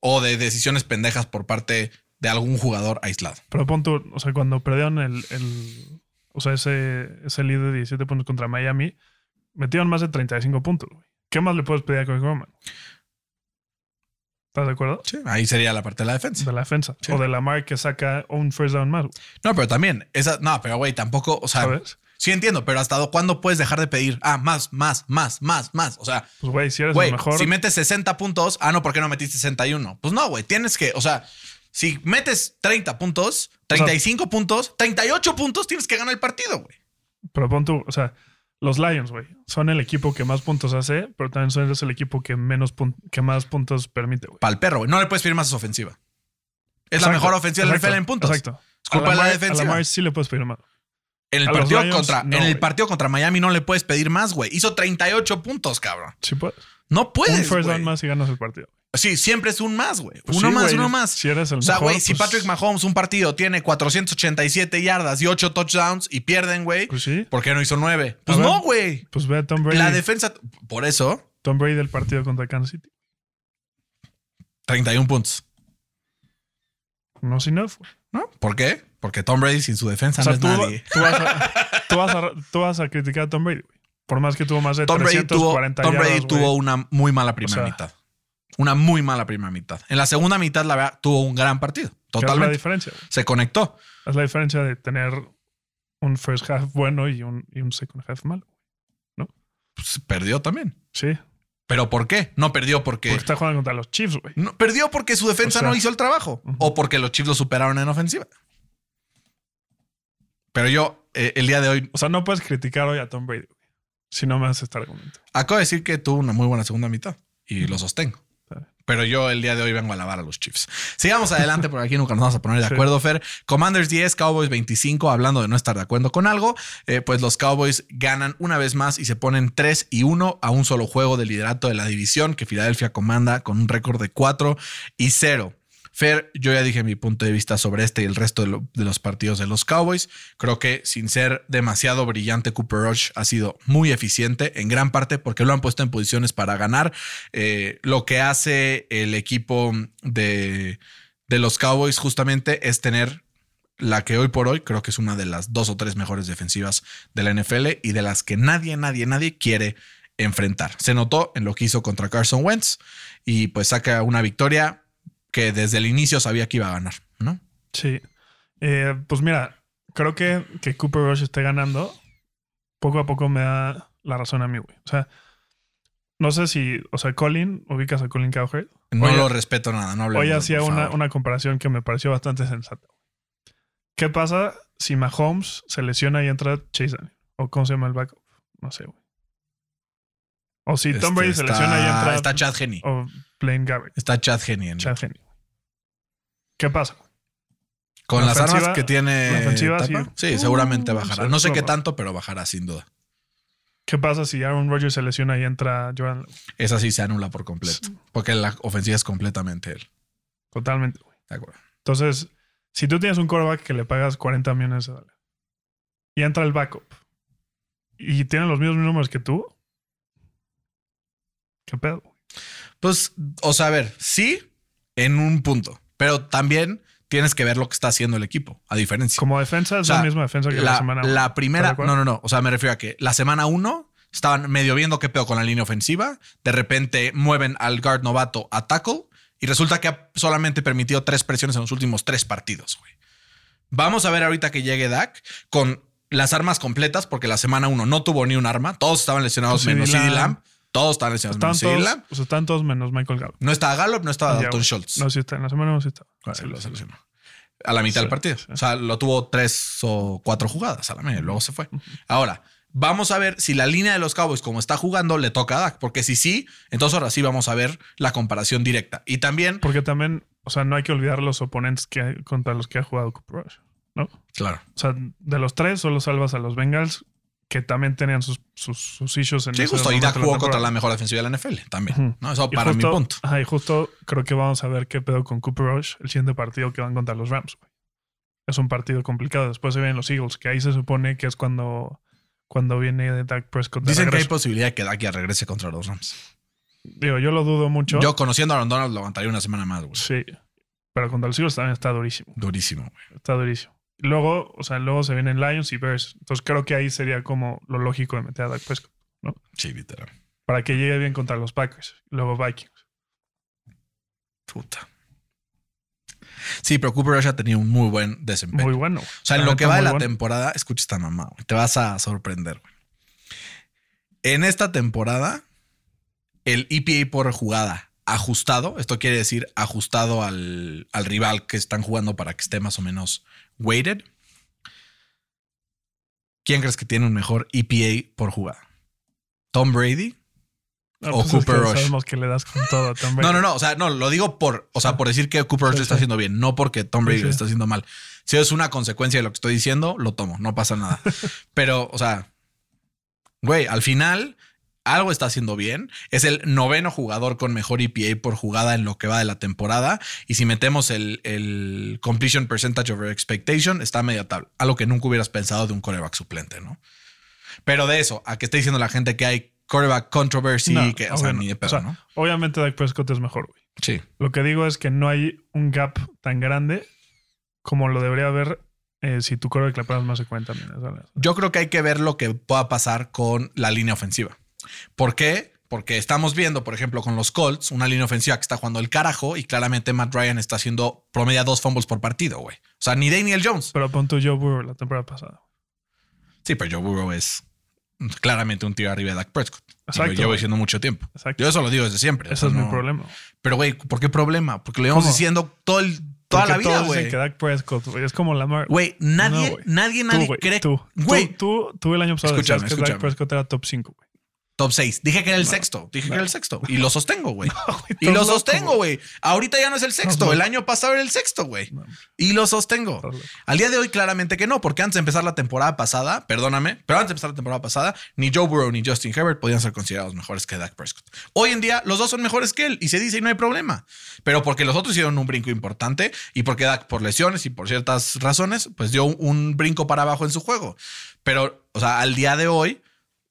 Speaker 3: o de decisiones pendejas por parte de algún jugador aislado.
Speaker 4: Pero pon tú, o sea, cuando perdieron el, el- o sea, ese, ese lead de 17 puntos contra Miami, metieron más de 35 puntos, güey. ¿Qué más le puedes pedir a Greg Roman? ¿Estás de acuerdo?
Speaker 3: Sí, ahí sería la parte de la defensa.
Speaker 4: De la defensa.
Speaker 3: Sí.
Speaker 4: O de la Mar que saca un first down más, güey,
Speaker 3: No, pero también, esa, no, pero güey, tampoco, o sea,
Speaker 4: ¿sabes?
Speaker 3: Sí entiendo, pero hasta cuándo puedes dejar de pedir, ah, más, más, más, más, más. O sea,
Speaker 4: Pues, güey, si eres
Speaker 3: güey,
Speaker 4: el mejor.
Speaker 3: si metes 60 puntos, ah, no, ¿por qué no metiste 61? Pues no, güey, tienes que, o sea, Si metes 30 puntos, 35 puntos, 38 puntos, tienes que ganar el partido, güey.
Speaker 4: Pero pon tú, o sea, los Lions, güey, son el equipo que más puntos hace, pero también son el equipo que menos que más puntos permite, güey.
Speaker 3: Para el perro, güey. No le puedes pedir más ofensiva. Es la mejor ofensiva del NFL en puntos.
Speaker 4: Exacto.
Speaker 3: Es culpa
Speaker 4: A
Speaker 3: de la defensiva.
Speaker 4: A Lamar sí le puedes pedir más.
Speaker 3: En el
Speaker 4: A
Speaker 3: partido
Speaker 4: Lions,
Speaker 3: contra,
Speaker 4: no,
Speaker 3: en el partido contra Miami no le puedes pedir más, güey. Hizo 38 puntos, cabrón.
Speaker 4: Sí puedes.
Speaker 3: No
Speaker 4: Un
Speaker 3: puedes,
Speaker 4: first
Speaker 3: güey.
Speaker 4: down más y ganas el partido.
Speaker 3: Sí, siempre es un más, güey.
Speaker 4: Pues
Speaker 3: uno
Speaker 4: sí,
Speaker 3: más, uno más.
Speaker 4: Si eres el
Speaker 3: o sea, güey, si
Speaker 4: pues-
Speaker 3: Patrick Mahomes un partido tiene 487 yardas y 8 touchdowns y pierden, güey,
Speaker 4: Pues sí.
Speaker 3: ¿por qué no hizo 9? Pues
Speaker 4: A
Speaker 3: no, güey.
Speaker 4: Pues ve a Tom Brady.
Speaker 3: La defensa, por eso,
Speaker 4: Tom Brady del partido contra Kansas City.
Speaker 3: 31 puntos.
Speaker 4: No es enough.
Speaker 3: ¿No? ¿Por qué? Porque Tom Brady sin su defensa
Speaker 4: O sea,
Speaker 3: no es
Speaker 4: tú,
Speaker 3: nadie.
Speaker 4: tú vas a, tú, vas a, tú vas a criticar a Tom Brady, güey. Por más que tuvo más de
Speaker 3: Tom Brady tuvo,
Speaker 4: 340
Speaker 3: Tom Brady
Speaker 4: yardas,
Speaker 3: tuvo una muy mala primera
Speaker 4: O sea-
Speaker 3: mitad. Una muy mala primera mitad. En la segunda mitad, la verdad, tuvo un gran partido.
Speaker 4: ¿Qué Es la
Speaker 3: Totalmente.
Speaker 4: diferencia, güey.
Speaker 3: Se conectó.
Speaker 4: Es la diferencia de tener un first half bueno y un, y un second half malo.
Speaker 3: Pues, perdió también.
Speaker 4: Sí.
Speaker 3: ¿Pero por qué? No perdió porque.
Speaker 4: Porque está jugando contra los Chiefs, güey.
Speaker 3: No, perdió porque su defensa
Speaker 4: O sea-
Speaker 3: no hizo el trabajo. O porque los Chiefs lo superaron en ofensiva. Pero yo, eh, el día de hoy,
Speaker 4: O sea, no puedes criticar hoy a Tom Brady, güey. Si no me haces este argumento.
Speaker 3: acabo de decir que tuvo una muy buena segunda mitad. Y lo sostengo. Pero yo el día de hoy vengo a alabar a los Chiefs. Sigamos adelante, porque aquí nunca nos vamos a poner de
Speaker 4: Sí.
Speaker 3: acuerdo, Fer. Commanders 10, Cowboys 25, hablando de no estar de acuerdo con algo, eh, pues los Cowboys ganan una vez más y se ponen 3 y 1 a un solo juego del liderato de la división que Filadelfia comanda con un récord de 4 y 0. Fer, yo ya dije mi punto de vista sobre este y el resto de, lo- de los partidos de los Cowboys. Creo que sin ser demasiado brillante, Cooper Rush ha sido muy eficiente en gran parte porque lo han puesto en posiciones para ganar. Eh, lo que hace el equipo de, de los Cowboys justamente es tener la que hoy por hoy creo que es una de las dos o tres mejores defensivas de la NFL y de las que nadie, nadie, nadie quiere enfrentar. Se notó en lo que hizo contra Carson Wentz y pues saca una victoria que desde el inicio sabía que iba a ganar, ¿no?
Speaker 4: Sí. Eh, pues mira, creo que que Cooper Rush esté ganando poco a poco me da la razón a mí, güey. O sea, no sé si, o sea, Colin, ubicas a Colin Cowherd.
Speaker 3: No lo respeto nada, no hablemos
Speaker 4: Hoy hacía una, una comparación que me pareció bastante sensata. ¿Qué pasa si Mahomes se lesiona y entra Chase Daniel? ¿O cómo se llama el backup? No sé, güey. O si Tom
Speaker 3: Este,
Speaker 4: Brady se
Speaker 3: está-
Speaker 4: lesiona y entra
Speaker 3: Está Chad Henney.
Speaker 4: o Blaine Gabbert.
Speaker 3: Está Chad en-
Speaker 4: Chad Henne. ¿Qué pasa?
Speaker 3: Con
Speaker 4: la
Speaker 3: las
Speaker 4: ofensiva-
Speaker 3: armas que tiene.
Speaker 4: ofensiva, sí.
Speaker 3: seguramente
Speaker 4: Uh,
Speaker 3: bajará. No sé qué tanto, pero bajará sin duda.
Speaker 4: ¿Qué pasa si Aaron Rodgers se lesiona y entra Jordan Love?
Speaker 3: Esa sí se anula por completo. Porque la ofensiva es completamente él.
Speaker 4: Totalmente, güey.
Speaker 3: De acuerdo.
Speaker 4: Entonces, si tú tienes un quarterback que le pagas 40 millones de dólares y entra el backup y tiene los mismos números que tú, ¿qué pedo? güey?
Speaker 3: Pues, o sea, a ver, sí, en un punto. Pero también tienes que ver lo que está haciendo el equipo, a diferencia.
Speaker 4: Como defensa es
Speaker 3: O sea,
Speaker 4: la misma defensa que la,
Speaker 3: la,
Speaker 4: semana
Speaker 3: la
Speaker 4: uno.
Speaker 3: primera, no, no, no. O sea, me refiero a que la semana uno estaban medio viendo qué pedo con la línea ofensiva. De repente mueven al guard novato a tackle y resulta que ha solamente permitido tres presiones en los últimos tres partidos, güey. Vamos a ver ahorita que llegue Dak con las armas completas, porque la semana uno no tuvo ni un arma. Todos estaban lesionados
Speaker 4: Pues
Speaker 3: menos
Speaker 4: CD Lamb.
Speaker 3: Todos estaban lesionados
Speaker 4: Están
Speaker 3: menos
Speaker 4: todos, o sea, están todos menos Michael Gallup.
Speaker 3: No estaba Gallup, no estaba Dalton. Schultz.
Speaker 4: No, sí está. En la semana no sí está.
Speaker 3: Sí, lo- se lesionó. A la mitad
Speaker 4: Sí,
Speaker 3: del partido.
Speaker 4: sí.
Speaker 3: O sea, lo tuvo tres o cuatro jugadas a la media, luego se fue. Ahora, vamos a ver si la línea de los Cowboys, como está jugando, le toca a Dak. Porque si sí, entonces ahora sí vamos a ver la comparación directa. Y también,
Speaker 4: Porque también, o sea, no hay que olvidar los oponentes que contra los que ha jugado Cooper Rush, ¿no?
Speaker 3: claro.
Speaker 4: O sea, de los tres solo salvas a los Bengals, que también tenían sus, sus, sus issues en
Speaker 3: Sí, justo. Y Dak jugó contra la mejor defensiva de la NFL también.
Speaker 4: Ujú.
Speaker 3: ¿no? Eso para
Speaker 4: justo-
Speaker 3: mi punto.
Speaker 4: Ajá, y justo creo que vamos a ver qué pedo con Cooper Rush el siguiente partido que van contra los Rams. güey. Es un partido complicado. Después se vienen los Eagles, que ahí se supone que es cuando, cuando viene Dak Prescott. de
Speaker 3: Dicen que hay posibilidad de que Dak ya regrese contra los Rams.
Speaker 4: Digo, yo lo dudo mucho.
Speaker 3: Yo conociendo a Aaron Donald lo aguantaría una semana más, güey.
Speaker 4: Sí. Pero contra los Eagles también está durísimo.
Speaker 3: Durísimo, güey.
Speaker 4: Está durísimo. Luego, o sea, luego se vienen Lions y Bears. Entonces creo que ahí sería como lo lógico de meter a Dak Prescott.
Speaker 3: Sí, literal.
Speaker 4: Para que llegue bien contra los Packers. Luego Vikings.
Speaker 3: Puta. Sí, pero Cooper Rush ha tenido un muy buen desempeño.
Speaker 4: Muy bueno.
Speaker 3: O sea, en lo que va de la
Speaker 4: bueno.
Speaker 3: temporada, escucha esta mamá, güey, te vas a sorprender. güey. En esta temporada, el EPA por jugada ajustado. Esto quiere decir ajustado al, al rival que están jugando para que esté más o menos weighted. ¿Quién crees que tiene un mejor EPA por jugada? ¿Tom Brady?
Speaker 4: No,
Speaker 3: O
Speaker 4: pues es
Speaker 3: Cooper
Speaker 4: que
Speaker 3: Rush.
Speaker 4: Sabemos que le das con todo también.
Speaker 3: No, no, no. O sea, no, lo digo por, o sea, por decir que Cooper Rush
Speaker 4: Sí,
Speaker 3: lo está
Speaker 4: sí.
Speaker 3: haciendo bien, no porque Tom Brady
Speaker 4: Sí,
Speaker 3: lo está haciendo mal. Si es una consecuencia de lo que estoy diciendo, lo tomo, no pasa nada. Pero, o sea, güey, al final algo está haciendo bien. Es el noveno jugador con mejor EPA por jugada en lo que va de la temporada. Y si metemos el, el completion percentage over expectation, está a media tabla. Algo que nunca hubieras pensado de un coreback suplente, ¿no? Pero de eso, a que esté diciendo la gente que hay coreback controversy,
Speaker 4: No,
Speaker 3: que, o sea, ni de pedo,
Speaker 4: O sea,
Speaker 3: ¿no?
Speaker 4: Obviamente Dak Prescott es mejor, güey.
Speaker 3: Sí.
Speaker 4: Lo que digo es que no hay un gap tan grande como lo debería haber eh, si tu quarterback le pagas más de 40 millones.
Speaker 3: Yo creo que hay que ver lo que pueda pasar con la línea ofensiva. ¿Por qué? Porque estamos viendo, por ejemplo, con los Colts, una línea ofensiva que está jugando el carajo y claramente Matt Ryan está haciendo promedia dos fumbles por partido, güey. O sea, ni Daniel Jones.
Speaker 4: Pero pon tu Joe Burrow la temporada pasada.
Speaker 3: Sí, pero Joe Burrow es claramente un tiro arriba de Dak Prescott. Y
Speaker 4: Exacto,
Speaker 3: lo llevo diciendo mucho tiempo.
Speaker 4: Exacto.
Speaker 3: Yo eso lo digo desde siempre. o
Speaker 4: Ese
Speaker 3: sea,
Speaker 4: es mi problema.
Speaker 3: Pero, güey, ¿por qué problema? Porque lo llevamos
Speaker 4: ¿Cómo?
Speaker 3: diciendo todo el, toda
Speaker 4: Porque
Speaker 3: la vida, güey.
Speaker 4: que Dak Prescott güey, es como Lamar.
Speaker 3: Güey, nadie,
Speaker 4: No,
Speaker 3: nadie,
Speaker 4: Tú,
Speaker 3: nadie cree.
Speaker 4: Tú,
Speaker 3: Güey,
Speaker 4: tú, tú, tú el año pasado
Speaker 3: Escúchame,
Speaker 4: decías que
Speaker 3: escúchame.
Speaker 4: Dak Prescott era top 5, güey.
Speaker 3: Top 6. Dije que era el sexto. Dije que era el sexto. Y lo sostengo, güey. y lo sostengo, güey. Ahorita ya no es el sexto. El año pasado era el sexto, güey. Y lo sostengo. Al día de hoy, claramente que no, porque antes de empezar la temporada pasada, perdóname, pero antes de empezar la temporada pasada, ni Joe Burrow ni Justin Herbert podían ser considerados mejores que Dak Prescott. Hoy en día, los dos son mejores que él y se dice y no hay problema. Pero porque los otros hicieron un brinco importante y porque Dak, por lesiones y por ciertas razones, pues dio un, un brinco para abajo en su juego. Pero, o sea, al día de hoy,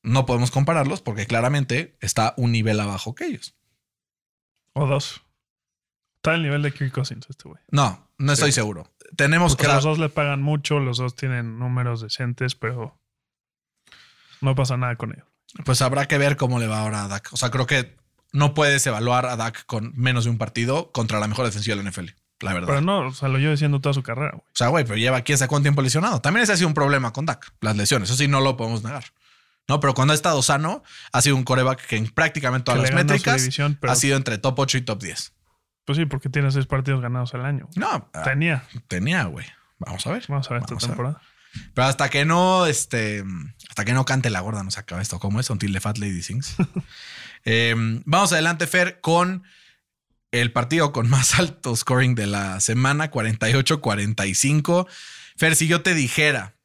Speaker 3: no podemos compararlos porque claramente está un nivel abajo que ellos.
Speaker 4: O dos. Está al nivel de Kirk Cousins este güey.
Speaker 3: No, no estoy seguro. Tenemos o sea,
Speaker 4: los dos le pagan mucho, los dos tienen números decentes, pero no pasa nada con ellos.
Speaker 3: Pues habrá que ver cómo le va ahora a Dak. O sea, creo que no puedes evaluar a Dak con menos de un partido contra la mejor defensiva de la NFL. La verdad.
Speaker 4: Pero no, o sea, lo llevo diciendo toda su carrera, güey.
Speaker 3: O sea, güey, pero lleva quién sabe cuánto tiempo lesionado. También ese ha sido un problema con Dak, las lesiones. Eso sí, no lo podemos negar. No, pero cuando ha estado sano, ha sido un coreback que en prácticamente todas las métricas
Speaker 4: división, pero-
Speaker 3: ha sido entre top 8 y top 10.
Speaker 4: Pues sí, porque tiene seis partidos ganados al año.
Speaker 3: No, ah,
Speaker 4: Tenía.
Speaker 3: tenía, güey. Vamos a ver.
Speaker 4: Vamos a ver esta
Speaker 3: Vamos a ver.
Speaker 4: temporada.
Speaker 3: Pero hasta que no, este, hasta que no cante la gorda, no se acaba esto. ¿Cómo es? Until the Fat Lady Sings. Eh, vamos adelante, Fer, con el partido con más alto scoring de la semana, 48-45. Fer, si yo te dijera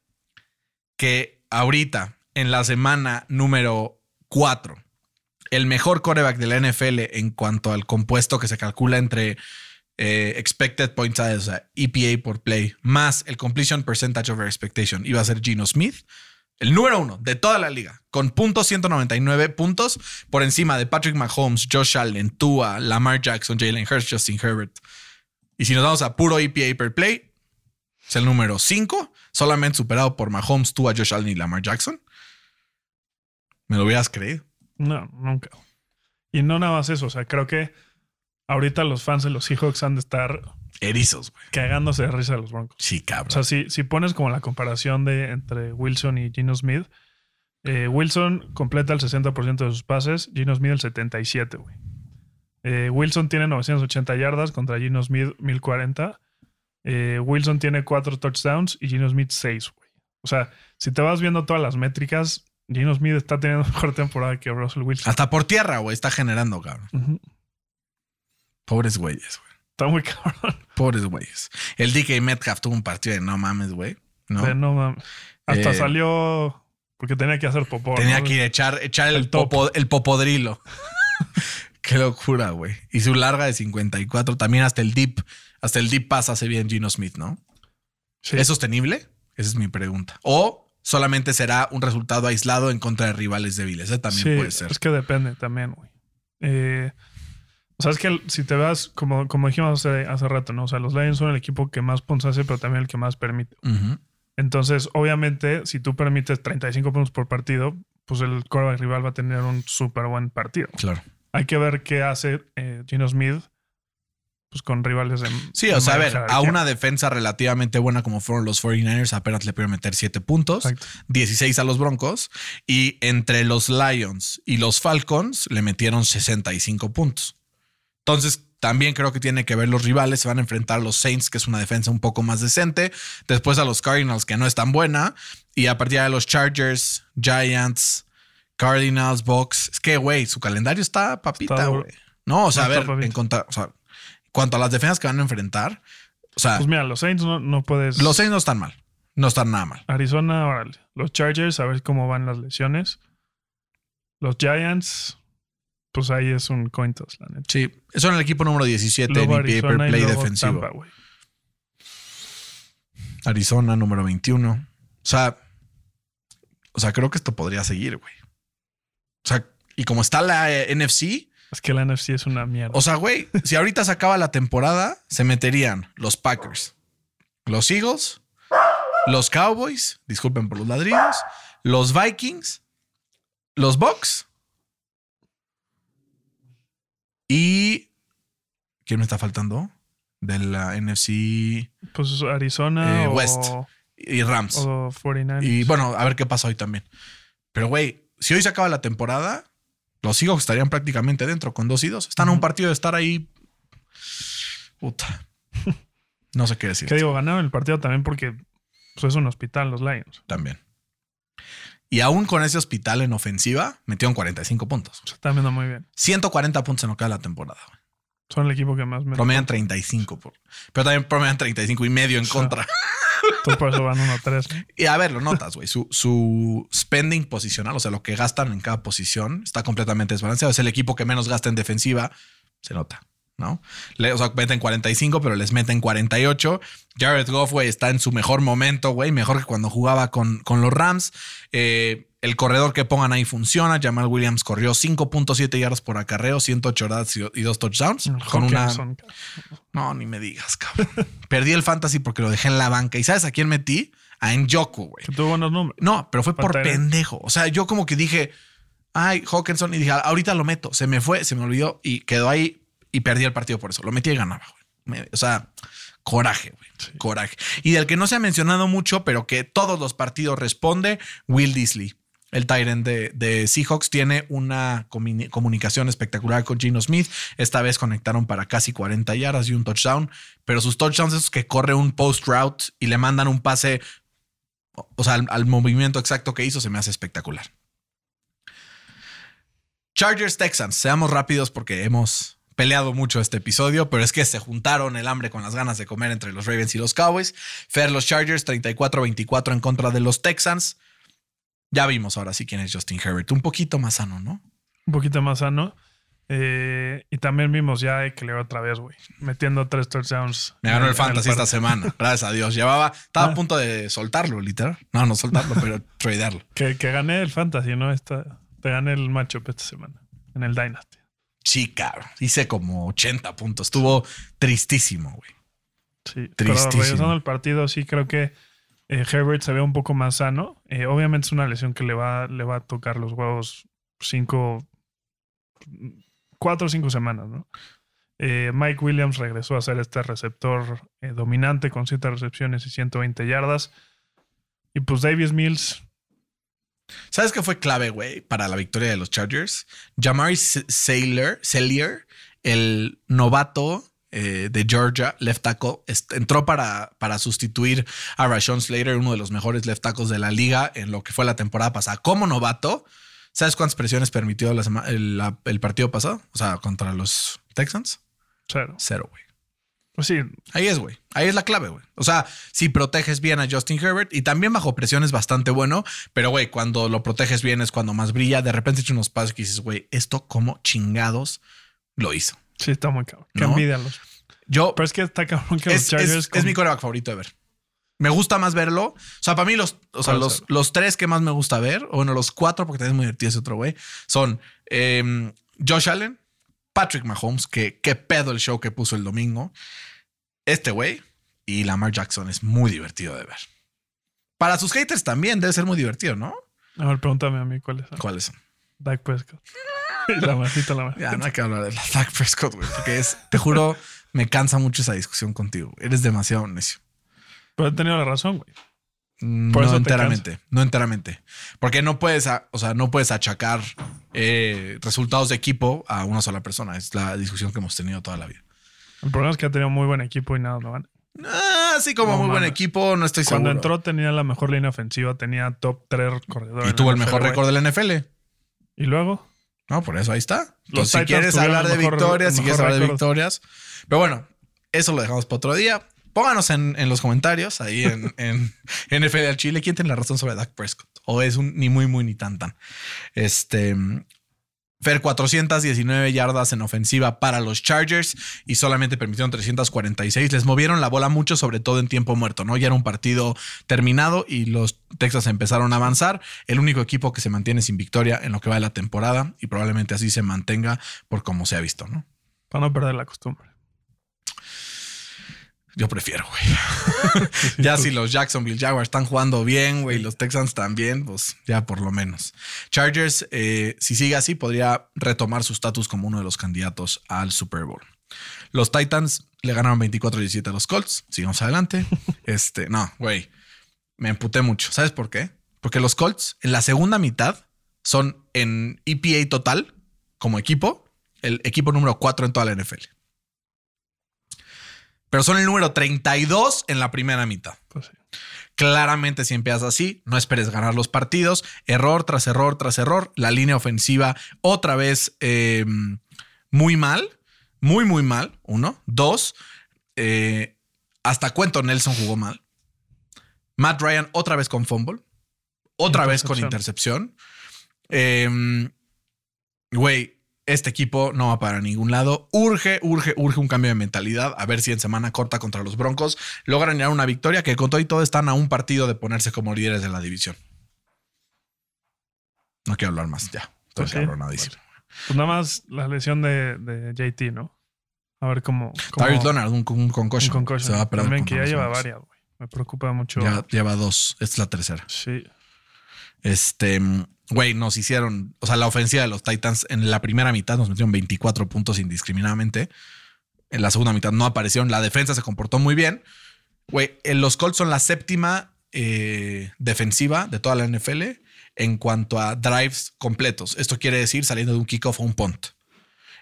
Speaker 3: que ahorita, en la semana número 4, el mejor coreback de la NFL en cuanto al compuesto que se calcula entre eh, expected points, o sea, EPA por play, más el completion percentage over expectation, iba a ser Gino Smith, el número uno de toda la liga, con puntos 199 puntos por encima de Patrick Mahomes, Josh Allen, Tua, Lamar Jackson, Jalen Hurts, Justin Herbert. Y si nos vamos a puro EPA per play, es el número 5, solamente superado por Mahomes, Tua, Josh Allen y Lamar Jackson. Me lo hubieras creído.
Speaker 4: No, nunca. Y no nada más eso. O sea, creo que ahorita los fans de los Seahawks han de estar
Speaker 3: Erizos, güey.
Speaker 4: cagándose de risa de los Broncos.
Speaker 3: Sí, cabrón.
Speaker 4: O sea, si, si pones como la comparación de entre Wilson y Gino Smith, eh, Wilson completa el 60% de sus pases, Gino Smith el 77%, güey. Eh, Wilson tiene 980 yardas contra Gino Smith 1040. Eh, Wilson tiene 4 touchdowns y Gino Smith 6, güey. O sea, si te vas viendo todas las métricas, Gino Smith está teniendo mejor temporada que Russell Wilson.
Speaker 3: Hasta por tierra, güey, está generando, cabrón. Pobres güeyes, güey.
Speaker 4: Está muy cabrón.
Speaker 3: Pobres güeyes. El DK Metcalf tuvo un partido de no mames, güey. ¿no?
Speaker 4: De no mames. Hasta
Speaker 3: Eh,
Speaker 4: salió porque tenía que hacer popó.
Speaker 3: Tenía
Speaker 4: ¿no?
Speaker 3: que ir a echar, echar el, popo- el popodrilo. Qué locura, güey. Y su larga de 54. También hasta el deep, hasta el deep pass hace bien Gino Smith, ¿no?
Speaker 4: Sí.
Speaker 3: ¿Es sostenible? Esa es mi pregunta. O solamente será un resultado aislado en contra de rivales débiles. Ese también
Speaker 4: Sí,
Speaker 3: puede ser.
Speaker 4: Es que depende también, güey. Eh, o sea, es que si te vas, como, como dijimos hace, hace rato, ¿no? O sea, los Lions son el equipo que más puntos hace, pero también el que más permite. Entonces, obviamente, si tú permites 35 puntos por partido, pues el quarterback rival va a tener un súper buen partido.
Speaker 3: Claro.
Speaker 4: Hay que ver qué hace eh, Gino Smith pues con rivales de
Speaker 3: Sí,
Speaker 4: de
Speaker 3: o sea, a ver, a una defensa relativamente buena como fueron los 49ers, apenas le pudieron meter 7 puntos,
Speaker 4: Exacto.
Speaker 3: 16 a los Broncos, y entre los Lions y los Falcons le metieron 65 puntos. Entonces, también creo que tiene que ver los rivales. Se van a enfrentar a los Saints, que es una defensa un poco más decente. Después a los Cardinals, que no es tan buena. Y a partir de los Chargers, Giants, Cardinals, Bucks. Es que, güey, su calendario está papita, güey. No, o sea, a ver, en contra- o sea, cuanto a las defensas que van a enfrentar, o sea,
Speaker 4: Pues mira, los Saints no, no puedes.
Speaker 3: los Saints no están mal. No están nada mal.
Speaker 4: Arizona, órale. Los Chargers, a ver cómo van las lesiones. Los Giants, pues ahí es un coin toss, la neta.
Speaker 3: Sí, son el equipo número 17
Speaker 4: Luego
Speaker 3: en EPA per play defensivo.
Speaker 4: Tampa.
Speaker 3: Arizona, número 21. O sea, o sea, creo que esto podría seguir, güey. O sea, y como está la eh, NFC,
Speaker 4: Es que la NFC es una mierda.
Speaker 3: o sea, güey, si ahorita se acaba la temporada, se meterían los Packers, los Eagles, los Cowboys, disculpen por los ladrillos, los Vikings, los Bucks y ¿quién me está faltando? De la NFC
Speaker 4: pues Arizona
Speaker 3: Eh,
Speaker 4: o,
Speaker 3: West. y Rams.
Speaker 4: o 49ers.
Speaker 3: Y bueno, a ver qué pasa hoy también. Pero, güey, si hoy se acaba la temporada, los Seahawks estarían prácticamente dentro con dos y dos. Están a un partido de estar ahí. Puta. No sé qué decir.
Speaker 4: ¿Qué digo? Ganaron el partido también porque pues, es un hospital los Lions.
Speaker 3: También. Y aún con ese hospital en ofensiva, metieron 45 puntos.
Speaker 4: Se están viendo muy bien.
Speaker 3: 140 puntos en lo que la temporada.
Speaker 4: Son el equipo que más me...
Speaker 3: Promedian 35. Por, pero también promedian 35 y medio en contra.
Speaker 4: Entonces por eso van 1-3. ¿no?
Speaker 3: Y a ver, lo notas, güey. Su, su spending posicional, o sea, lo que gastan en cada posición, está completamente desbalanceado. Es el equipo que menos gasta en defensiva. Se nota, ¿no? Le- o sea, meten 45, pero les meten 48. Jared Goff, güey, está en su mejor momento, güey. Mejor que cuando jugaba con, con los Rams. Eh, el corredor que pongan ahí funciona. Jamal Williams corrió 5.7 yardas por acarreo, 108 yardas y, dos touchdowns. Con una, no, ni me digas, cabrón. Perdí el fantasy porque lo dejé en la banca. ¿Y sabes a quién metí? A Njoku, güey.
Speaker 4: Que tuvo buenos números.
Speaker 3: No, pero fue por pendejo. O sea, yo como que dije, ay, Hawkinson, y dije, ahorita lo meto. Se me fue, se me olvidó y quedó ahí y perdí el partido por eso. Lo metí y ganaba, güey. O sea, coraje, güey. Coraje. Y del que no se ha mencionado mucho, pero que todos los partidos responde, Will Disley. El Tyrant de, Seahawks tiene una comuni- comunicación espectacular con Gino Smith. Esta vez conectaron para casi 40 yardas y un touchdown, pero sus touchdowns es que corre un post route y le mandan un pase o sea, al, al movimiento exacto que hizo se me hace espectacular. Chargers Texans, seamos rápidos porque hemos peleado mucho este episodio, pero es que se juntaron el hambre con las ganas de comer entre los Ravens y los Cowboys. Fer, los Chargers 34-24 en contra de los Texans. Ya vimos ahora sí quién es Justin Herbert, un poquito más sano, ¿no?
Speaker 4: Un poquito más sano. Eh, y también vimos ya que le otra vez, güey. Metiendo tres touchdowns.
Speaker 3: Me ganó el fantasy esta semana, gracias a Dios. Llevaba, estaba a
Speaker 4: Ah.
Speaker 3: punto de soltarlo, literal. No, no soltarlo, pero tradearlo.
Speaker 4: Que, que gané el fantasy, ¿no? Esta, te gané el matchup esta semana. En el Dynasty.
Speaker 3: Sí, cabrón. Hice como 80 puntos. Estuvo tristísimo, güey.
Speaker 4: Sí. Pero
Speaker 3: Tristísimo.
Speaker 4: regresando al partido, sí creo que eh, Herbert se ve un poco más sano. Eh, obviamente es una lesión que le va, le va a tocar los huevos cinco, cuatro o cinco semanas, ¿no? Eh, Mike Williams regresó a ser este receptor dominante con siete recepciones y 120 yardas. Y pues Davis Mills,
Speaker 3: ¿Sabes qué fue clave, güey, para la victoria de los Chargers? Jamari S- Sailor, Sellier, el novato eh, de Georgia, left tackle, entró para, para sustituir a Rashawn Slater, uno de los mejores left tackles de la liga en lo que fue la temporada pasada. Como novato, ¿sabes cuántas presiones permitió la sema- el, la- el partido pasado? O sea, contra los Texans.
Speaker 4: cero.
Speaker 3: Cero, güey.
Speaker 4: Pues sí,
Speaker 3: Ahí es, güey. Ahí es la clave, güey. O sea, si proteges bien a Justin Herbert y también bajo presión es bastante bueno, pero güey, cuando lo proteges bien es cuando más brilla. De repente echa unos pasos que dices, güey, esto como chingados lo hizo.
Speaker 4: Sí está muy cabrón. Qué
Speaker 3: ¿No?
Speaker 4: envidia los.
Speaker 3: Yo,
Speaker 4: Pero es que está cabrón que los
Speaker 3: es,
Speaker 4: Chargers.
Speaker 3: es-
Speaker 4: con-
Speaker 3: es mi coreback favorito de ver. Me gusta más verlo. O sea, para mí los, o sea, los, los tres que más me gusta ver, o bueno, los cuatro, porque también es muy divertido ese otro güey, son em, Josh Allen, Patrick Mahomes, que qué pedo el show que puso el domingo, este güey y Lamar Jackson es muy divertido de ver. Para sus haters también debe ser muy divertido, ¿no?
Speaker 4: A ver, pregúntame a mí cuáles son.
Speaker 3: ¿Cuáles son?
Speaker 4: Dak Prescott. la masita, la masita.
Speaker 3: Ya no hay que hablar de la Dak Prescott, güey, porque es, te juro, me cansa mucho esa discusión contigo. Eres demasiado necio.
Speaker 4: Pero he tenido la razón, güey.
Speaker 3: No
Speaker 4: Por eso te
Speaker 3: enteramente, no enteramente. Porque no puedes, o sea, no puedes achacar eh, resultados de equipo a una sola persona. Es la discusión que hemos tenido toda la vida.
Speaker 4: El problema es que ha tenido muy buen equipo y nada, lo van.
Speaker 3: Ah, sí, como
Speaker 4: No
Speaker 3: muy buen equipo, no estoy
Speaker 4: Cuando
Speaker 3: seguro.
Speaker 4: entró tenía la mejor línea ofensiva, tenía top 3 corredores.
Speaker 3: y tuvo el mejor récord de la NFL.
Speaker 4: Y luego,
Speaker 3: No, por eso ahí está. Entonces, si quieres hablar de
Speaker 4: mejor-
Speaker 3: victorias, si quieres hablar de victorias. Pero bueno, eso lo dejamos para otro día. Pónganos en, en los comentarios ahí en, en NFL al Chile quién tiene la razón sobre Dak Prescott. O es un ni muy, muy, ni tan, tan. Este. Fer 419 yardas en ofensiva para los Chargers y solamente permitieron 346. Les movieron la bola mucho, sobre todo en tiempo muerto, ¿no? Ya era un partido terminado y los Texas empezaron a avanzar. El único equipo que se mantiene sin victoria en lo que va de la temporada y probablemente así se mantenga por como se ha visto, ¿no?
Speaker 4: para no perder la costumbre.
Speaker 3: Yo prefiero, güey. ya si los Jacksonville Jaguars están jugando bien, güey, los Texans también, pues ya por lo menos. Chargers, eh, si sigue así, podría retomar su estatus como uno de los candidatos al Super Bowl. Los Titans le ganaron 24-17 a los Colts. Sigamos adelante. Este, no, güey. Me emputé mucho. ¿Sabes por qué? Porque los Colts en la segunda mitad son en EPA total, como equipo, el equipo número 4 en toda la NFL. Pero son el número 32 en la primera mitad.
Speaker 4: Pues sí.
Speaker 3: Claramente, si empiezas así, no esperes ganar los partidos. Error tras error tras error. La línea ofensiva otra vez eh, muy mal. Muy, muy mal. Uno. Dos. eh, hasta cuento Nelson jugó mal. Matt Ryan otra vez con fumble. Otra vez con intercepción. Eh, Güey, este equipo no va para ningún lado. Urge, urge, urge un cambio de mentalidad. A ver si en semana corta contra los Broncos logran llegar a una victoria que con todo y todo están a un partido de ponerse como líderes de la división. No quiero hablar más, ya. Estoy
Speaker 4: sí,
Speaker 3: cabronadísimo.
Speaker 4: Pues nada más la lesión de, de JT, ¿no? A ver cómo. cómo
Speaker 3: Leonard, un, un
Speaker 4: un
Speaker 3: concussion.
Speaker 4: concussion.
Speaker 3: Se va a perder
Speaker 4: También que ya lleva varias, güey. Me preocupa mucho.
Speaker 3: Ya lleva dos. Esta es la tercera.
Speaker 4: Sí.
Speaker 3: Este, güey, nos hicieron, o sea, la ofensiva de los Titans en la primera mitad nos metieron 24 puntos indiscriminadamente. En la segunda mitad no aparecieron. La defensa se comportó muy bien. Güey, eh, los Colts son la séptima eh, defensiva de toda la NFL en cuanto a drives completos. Esto quiere decir saliendo de un kickoff o un punt.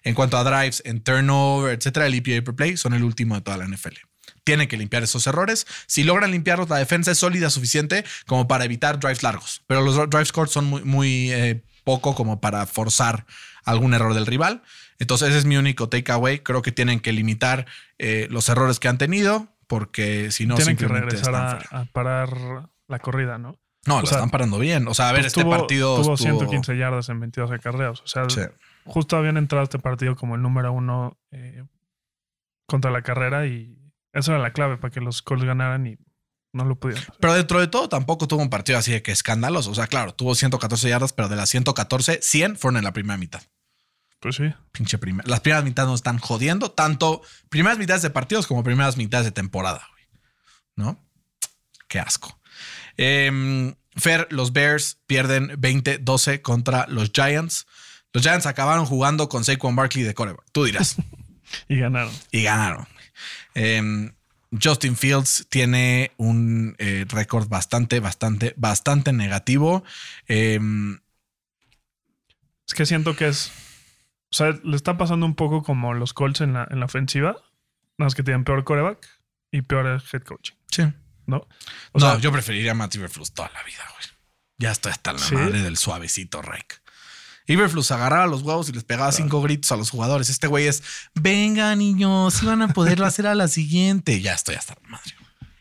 Speaker 3: En cuanto a drives en turnover, etcétera, el EPA per play son el último de toda la NFL. Tienen que limpiar esos errores. Si logran limpiarlos, la defensa es sólida suficiente como para evitar drives largos. Pero los drives cortos son muy, muy eh, poco como para forzar algún error del rival. Entonces, ese es mi único takeaway. Creo que tienen que limitar eh, los errores que han tenido, porque si no,
Speaker 4: Tienen que regresar a, parar la corrida, ¿no?
Speaker 3: No,
Speaker 4: o
Speaker 3: lo
Speaker 4: sea,
Speaker 3: están parando bien. O sea, a ver,
Speaker 4: Pues
Speaker 3: este
Speaker 4: tuvo-
Speaker 3: partido.
Speaker 4: Tuvo
Speaker 3: estuvo-
Speaker 4: 115 yardas en 22 acarreos. O sea,
Speaker 3: Sí.
Speaker 4: justo habían entrado este partido como el número uno eh, contra la carrera y eso era la clave para que los Colts ganaran y no lo pudieron. hacer.
Speaker 3: Pero dentro de todo tampoco tuvo un partido así de que escandaloso. O sea, claro, tuvo 114 yardas, pero de las 114, 100 fueron en la primera mitad.
Speaker 4: Pues sí.
Speaker 3: Pinche primera. Las primeras mitades nos están jodiendo, tanto primeras mitades de partidos como primeras mitades de temporada, güey. ¿No? Qué asco. Em, Fer, los Bears pierden 20-12 contra los Giants. Los Giants acabaron jugando con Saquon Barkley de coreback. Tú dirás.
Speaker 4: Y ganaron.
Speaker 3: y ganaron. Em, Justin Fields tiene un eh, récord bastante, bastante, bastante negativo. Em,
Speaker 4: Es que siento que es. O sea, le está pasando un poco como los Colts en la, en la ofensiva. Nada más que tienen peor coreback y peor head coaching,
Speaker 3: sí.
Speaker 4: ¿no? O
Speaker 3: no,
Speaker 4: sea,
Speaker 3: yo preferiría a Matt Iberflus toda la vida, güey. Ya estoy hasta la
Speaker 4: ¿Sí?
Speaker 3: madre del suavecito Rek. Iberflus agarraba los huevos y les pegaba cinco gritos a los jugadores. Este güey es, venga niños, si van a poderlo hacer a la siguiente. Ya estoy hasta la madre.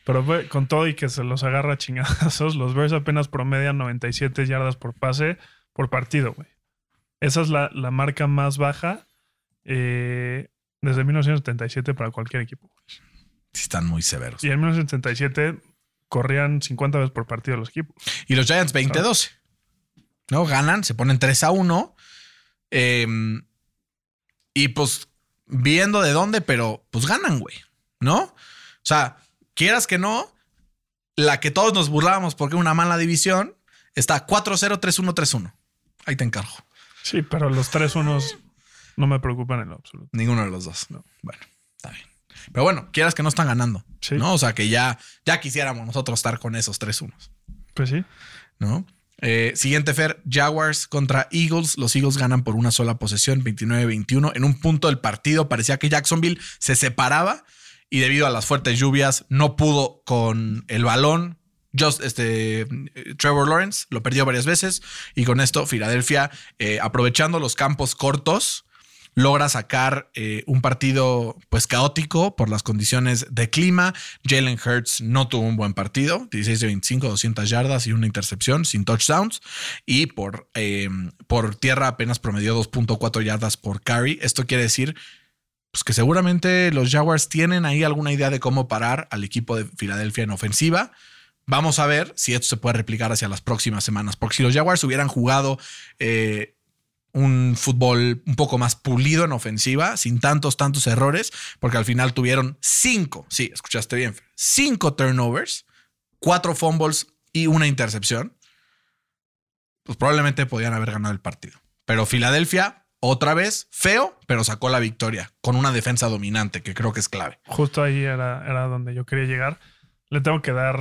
Speaker 4: Pero con todo y que se los agarra chingadazos, los Bears apenas promedian 97 yardas por pase por partido, güey. Esa es la, la marca más baja eh, desde 1977 para cualquier equipo.
Speaker 3: Sí están muy severos.
Speaker 4: Y en 1977 corrían 50 veces por partido los equipos.
Speaker 3: Y los Giants 20-12. ¿No? Ganan, se ponen 3 a 1. Em, y pues viendo de dónde, pero pues ganan, güey. ¿No? O sea, quieras que no, la que todos nos burlábamos porque una mala división está 4-0, 3-1, 3-1. Ahí te encargo.
Speaker 4: Sí, pero los tres unos no me preocupan en lo absoluto.
Speaker 3: Ninguno de los dos. No. Bueno, está bien. Pero bueno, quieras que no están ganando.
Speaker 4: Sí.
Speaker 3: ¿No? O sea, que ya, ya quisiéramos nosotros estar con esos tres unos.
Speaker 4: Pues sí.
Speaker 3: ¿No? Eh, siguiente Fer, Jaguars contra Eagles. Los Eagles ganan por una sola posesión, 29-21. En un punto del partido parecía que Jacksonville se separaba y debido a las fuertes lluvias no pudo con el balón. Just, este, Trevor Lawrence lo perdió varias veces y con esto Filadelfia, eh, aprovechando los campos cortos, logra sacar eh, un partido pues caótico por las condiciones de clima. Jalen Hurts no tuvo un buen partido, 16 de 25, 200 yardas y una intercepción sin touchdowns. Y por, eh, por tierra apenas promedió 2.4 yardas por carry. Esto quiere decir pues, que seguramente los Jaguars tienen ahí alguna idea de cómo parar al equipo de Filadelfia en ofensiva. Vamos a ver si esto se puede replicar hacia las próximas semanas, porque si los Jaguars hubieran jugado eh, un fútbol un poco más pulido en ofensiva, sin tantos, tantos errores, porque al final tuvieron cinco, sí, escuchaste bien, cinco turnovers, cuatro fumbles y una intercepción, pues probablemente podían haber ganado el partido. Pero Filadelfia, otra vez, feo, pero sacó la victoria con una defensa dominante, que creo que es clave.
Speaker 4: Justo ahí era, era donde yo quería llegar. Le tengo que dar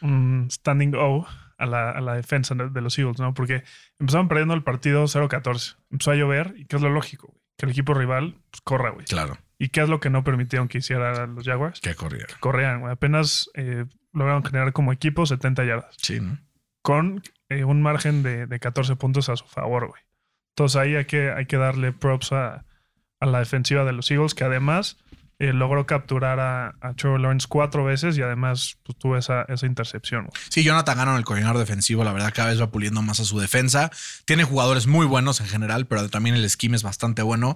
Speaker 4: un standing O a la, a la defensa de, los Eagles, ¿no? Porque empezaron perdiendo el partido 0-14. Empezó a llover y qué es lo lógico, güey. Que el equipo rival pues, corra, güey.
Speaker 3: Claro,
Speaker 4: ¿Y qué es lo que no permitieron que hicieran los Jaguars?
Speaker 3: que corrieron.
Speaker 4: Corrían, güey. Apenas eh, lograron generar como equipo 70 yardas.
Speaker 3: Sí, ¿no?
Speaker 4: Con eh, un margen de, de 14 puntos a su favor, güey. Entonces ahí hay que, hay que darle props a, a la defensiva de los Eagles, que además eh, logró capturar a, a Trevor Lawrence cuatro veces y además pues, tuvo esa, esa intercepción.
Speaker 3: Sí, Jonathan Gannon, el coordinador defensivo, la verdad cada vez va puliendo más a su defensa. Tiene jugadores muy buenos en general, pero también el esquema es bastante bueno.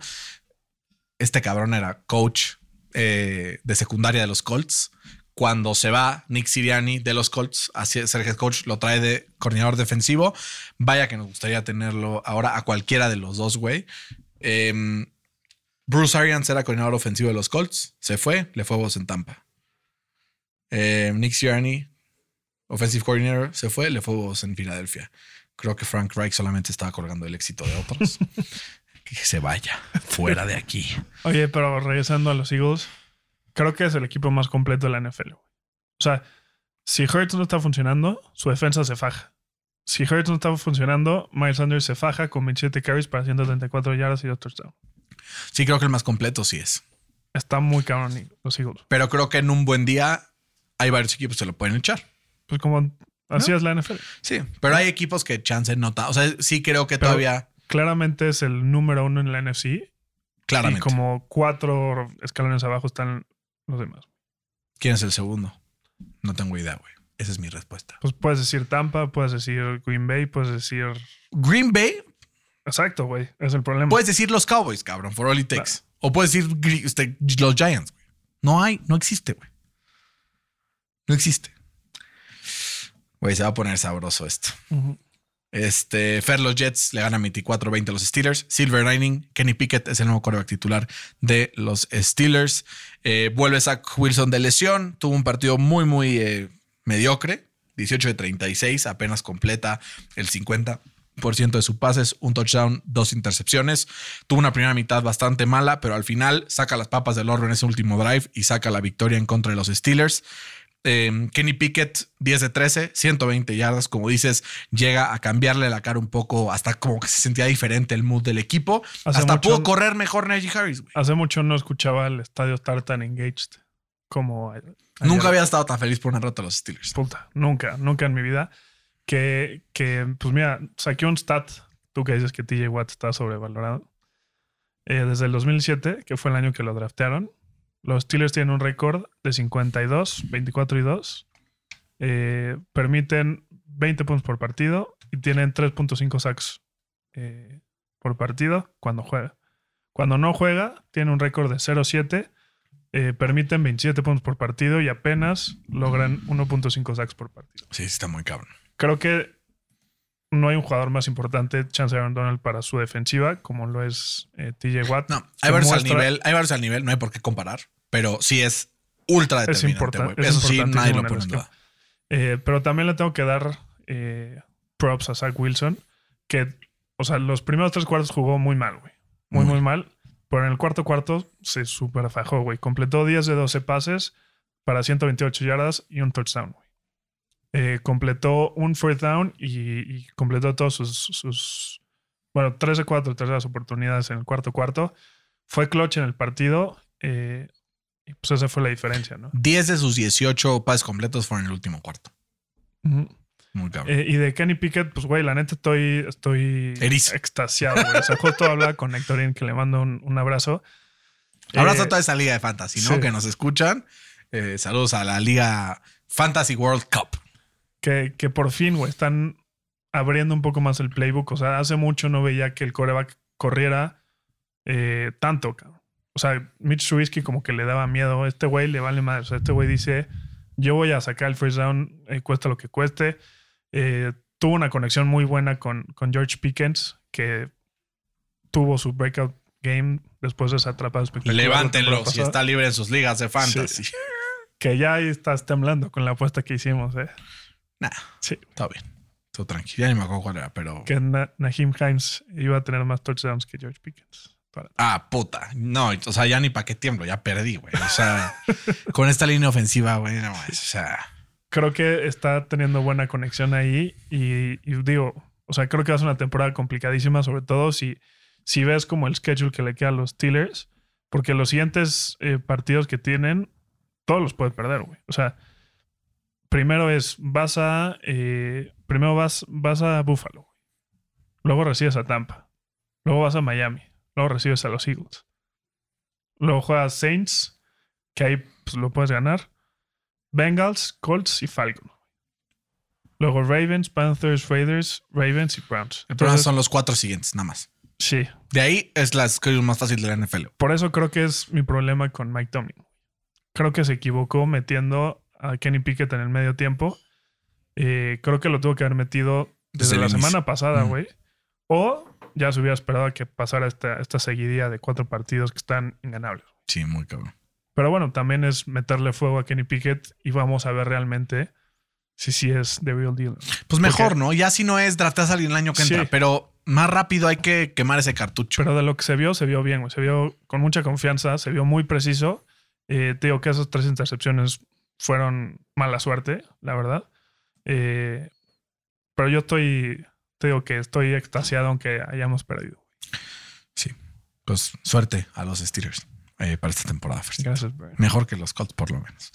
Speaker 3: Este cabrón era coach eh, de secundaria de los Colts. Cuando se va Nick Siriani de los Colts a ser head coach, lo trae de coordinador defensivo. Vaya que nos gustaría tenerlo ahora a cualquiera de los dos, güey. Em, Bruce Arians era coordinador ofensivo de los Colts. Se fue, le fue a voz en Tampa. Em, Nick Sirianni Offensive Coordinator se fue, le fue voz en Filadelfia. Creo que Frank Reich solamente estaba colgando el éxito de otros. que se vaya fuera de aquí.
Speaker 4: Oye, pero regresando a los Eagles, creo que es el equipo más completo de la NFL. O sea, si Hurts no está funcionando, su defensa se faja. Si Hurts no está funcionando, Miles Sanders se faja con 27 carries para 134 yardas y dos touchdowns.
Speaker 3: Sí, creo que el más completo sí es.
Speaker 4: Está muy cabrón los Eagles.
Speaker 3: Pero creo que en un buen día hay varios equipos que se lo pueden echar.
Speaker 4: Pues como así
Speaker 3: ¿No?
Speaker 4: es la NFL.
Speaker 3: Sí, pero hay equipos que chance nota. O sea, sí creo que
Speaker 4: Pero-
Speaker 3: todavía,
Speaker 4: Claramente es el número uno en la NFC.
Speaker 3: claramente.
Speaker 4: Y como cuatro escalones abajo están los demás.
Speaker 3: ¿Quién es el segundo? No tengo idea, güey. Esa es mi respuesta.
Speaker 4: Pues puedes decir Tampa, puedes decir Green Bay, puedes decir.
Speaker 3: Green Bay,
Speaker 4: Exacto, güey. Es el problema.
Speaker 3: puedes decir los Cowboys, cabrón, for all it takes. O puedes decir este, los Giants, güey. No hay, no existe, güey. No existe. Güey, se va a poner sabroso esto. Este, Fer, los Jets le ganan 24-20 a los Steelers. Silver Lining, Kenny Pickett es el nuevo quarterback titular de los Steelers. Eh, vuelve Zach Wilson de lesión. Tuvo un partido muy, muy eh, mediocre. 18 de 36, apenas completa el 50% de sus pases, un touchdown, dos intercepciones. Tuvo una primera mitad bastante mala, pero al final saca las papas del horno en ese último drive y saca la victoria en contra de los Steelers. Eh, Kenny Pickett, 10 de 13, 120 yardas, como dices, llega a cambiarle la cara un poco, hasta como que se sentía diferente el mood del equipo.
Speaker 4: Hace
Speaker 3: hasta
Speaker 4: mucho-
Speaker 3: pudo correr mejor Najee Harris.
Speaker 4: Hace mucho no escuchaba el estadio estar tan engaged como. ayer.
Speaker 3: Nunca había estado tan feliz por una rota de los Steelers.
Speaker 4: Puta, nunca, nunca en mi vida. Que, que pues mira, saqué un stat. Tú que dices que TJ Watt está sobrevalorado. Eh, desde el 2007, que fue el año que lo draftearon, los Steelers tienen un récord de 52, 24 y 2. Eh, permiten 20 puntos por partido y tienen 3.5 sacks eh, por partido cuando juega. Cuando no juega, tiene un récord de 0-7. eh, permiten 27 puntos por partido y apenas logran 1.5 sacks por partido.
Speaker 3: Sí, está muy cabrón.
Speaker 4: Creo que no hay un jugador más importante, Chance Aaron Donald, para su defensiva, como lo es eh, TJ Watt.
Speaker 3: No, hay varios al nivel, hay varios al nivel, no hay por qué comparar, pero sí es ultra
Speaker 4: Es
Speaker 3: determinante.
Speaker 4: es
Speaker 3: Eso sí, nadie lo pone en duda.
Speaker 4: Eh, pero también le tengo que dar eh, props a Zach Wilson, que, o sea, los primeros tres cuartos jugó muy mal, güey. Muy,
Speaker 3: Muy.
Speaker 4: muy mal. Pero en el cuarto cuarto se super fajó, güey. Completó 10 de 12 pases para 128 yardas y un touchdown, güey. Eh, completó un fourth down y, y completó todos sus, sus, bueno, 3 de 4 terceras oportunidades en el cuarto cuarto. Fue clutch en el partido eh, y pues esa fue la diferencia, ¿no?
Speaker 3: 10 de sus 18 pases completos fueron en el último cuarto. Muy cabrón.
Speaker 4: Eh, y de Kenny Pickett, pues, güey, la neta estoy, estoy
Speaker 3: Erizo.
Speaker 4: extasiado, güey. O sea, justo hablaba con Héctorín, que le mando un, un abrazo.
Speaker 3: Abrazo
Speaker 4: Eh,
Speaker 3: a toda esa liga de fantasy, ¿no?
Speaker 4: sí.
Speaker 3: Que nos escuchan. Eh, saludos a la liga Fantasy World Cup.
Speaker 4: Que, que por fin, güey, están abriendo un poco más el playbook. O sea, hace mucho no veía que el coreback corriera eh, tanto, cabrón. O sea, Mitch Trubisky como que le daba miedo. Este güey le vale madre. O sea, este güey dice, yo voy a sacar el first down, eh, cuesta lo que cueste. Eh, tuvo una conexión muy buena con, con George Pickens, que tuvo su breakout game después de esa atrapada espectacular. la
Speaker 3: Levántenlo si está libre en sus ligas de fantasy.
Speaker 4: Que ya ahí estás temblando con la apuesta que hicimos, ¿eh?
Speaker 3: Nah,
Speaker 4: Sí.
Speaker 3: está bien. Todo tranquilo. Ya ni me acuerdo cuál era, pero.
Speaker 4: que Na- Naheem Himes iba a tener más touchdowns que George Pickens. Para-
Speaker 3: Ah, puta. No, o sea, ya ni para qué tiemblo, ya perdí, güey. O sea, con esta línea ofensiva, güey, no mames, O sea,
Speaker 4: Creo que está teniendo buena conexión ahí y, y digo, o sea, creo que va a ser una temporada complicadísima, sobre todo si, si ves como el schedule que le queda a los Steelers, porque los siguientes eh, partidos que tienen, todos los puedes perder, güey. O sea, primero es, vas a, eh, primero vas, vas a Buffalo, luego recibes a Tampa, luego vas a Miami, luego recibes a los Eagles, luego juegas Saints, que ahí pues, lo puedes ganar, Bengals, Colts y Falcon. Luego Ravens, Panthers, Raiders, Ravens y Browns. Entonces,
Speaker 3: son los cuatro siguientes, nada más.
Speaker 4: sí,
Speaker 3: De ahí es la schedule más fácil de la NFL.
Speaker 4: por eso creo que es mi problema con Mike Tomlin. Creo que se equivocó metiendo a Kenny Pickett en el medio tiempo. Eh, creo que lo tuvo que haber metido
Speaker 3: Desde
Speaker 4: la
Speaker 3: inicio.
Speaker 4: semana pasada,
Speaker 3: Mm.
Speaker 4: güey. O ya se hubiera esperado a que pasara esta, esta seguidilla de cuatro partidos que están inganables.
Speaker 3: Sí, muy cabrón.
Speaker 4: Pero bueno, también es meterle fuego a Kenny Pickett y vamos a ver realmente si sí es the real deal.
Speaker 3: Pues mejor,
Speaker 4: Porque-
Speaker 3: ¿no? Ya si no es drafteas a alguien el año que entra,
Speaker 4: Sí.
Speaker 3: pero más rápido hay que quemar ese cartucho.
Speaker 4: Pero de lo que se vio, se vio bien, güey. Se vio con mucha confianza, se vio muy preciso. Eh, te digo que esas tres intercepciones fueron mala suerte, la verdad. Eh, pero yo estoy, te digo que estoy extasiado aunque hayamos perdido.
Speaker 3: Sí. Pues suerte a los Steelers eh, para esta temporada.
Speaker 4: Gracias.
Speaker 3: Mejor que los Colts, por lo menos.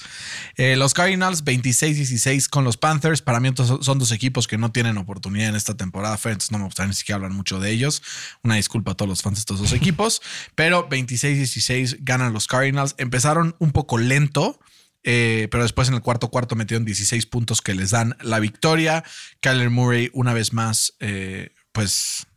Speaker 3: Eh, los Cardinals 26-16 con los Panthers. Para mí son dos equipos que no tienen oportunidad en esta temporada. Fer, entonces no me gustaría ni siquiera hablar mucho de ellos. Una disculpa a todos los fans de estos dos equipos. Pero 26-16 ganan los Cardinals. Empezaron un poco lento. Eh, pero después en el cuarto cuarto metieron 16 puntos que les dan la victoria. Kyler Murray una vez más, eh, pues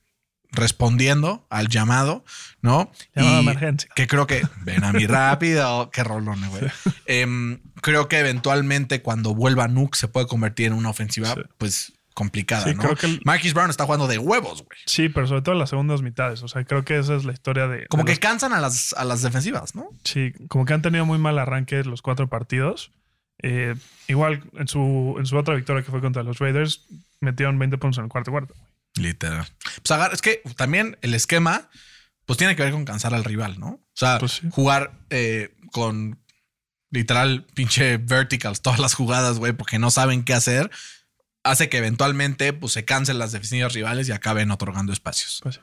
Speaker 3: respondiendo al llamado, ¿no?
Speaker 4: Llamado de
Speaker 3: Y-
Speaker 4: emergencia.
Speaker 3: que creo que ven a mí rápido, qué rolón, güey. Em, creo que eventualmente cuando vuelva Nuke se puede convertir en una ofensiva,
Speaker 4: Sí.
Speaker 3: pues complicada,
Speaker 4: Sí,
Speaker 3: ¿no?
Speaker 4: creo que el-
Speaker 3: Marquis Brown está jugando de huevos, güey.
Speaker 4: Sí, pero sobre todo en las segundas mitades. O sea, creo que esa es la historia de.
Speaker 3: Como
Speaker 4: de
Speaker 3: que
Speaker 4: los-
Speaker 3: cansan a las, a las defensivas, ¿no?
Speaker 4: Sí, como que han tenido muy mal arranque los cuatro partidos. Eh, igual en su, en su otra victoria que fue contra los Raiders, metieron 20 puntos en el cuarto cuarto.
Speaker 3: Literal. Pues agar- es que también el esquema, pues tiene que ver con cansar al rival, ¿no? O sea,
Speaker 4: Pues sí.
Speaker 3: jugar eh, con literal pinche verticals todas las jugadas, güey, porque no saben qué hacer, hace que eventualmente pues se cansen las defensivas rivales y acaben otorgando espacios.
Speaker 4: Pues.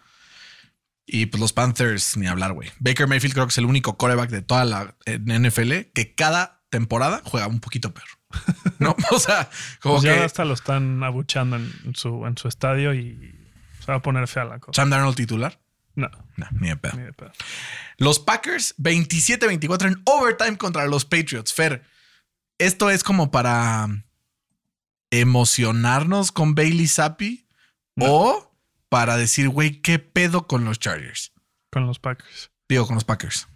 Speaker 3: Y pues los Panthers, ni hablar, güey. Baker Mayfield creo que es el único coreback de toda la NFL que cada temporada juega un poquito peor. ¿No? O sea, como
Speaker 4: Pues
Speaker 3: que
Speaker 4: ya hasta lo están abuchando en, en su, en su estadio y se va a poner fea la cosa.
Speaker 3: Sam Darnold titular.
Speaker 4: No,
Speaker 3: No, ni de pedo.
Speaker 4: ni de pedo.
Speaker 3: Los Packers 27-24 en overtime contra los Patriots. Fer, esto es como para emocionarnos con Bailey Zappi o para decir, güey, ¿qué pedo con los Chargers?
Speaker 4: Con los Packers.
Speaker 3: Digo, con los Packers.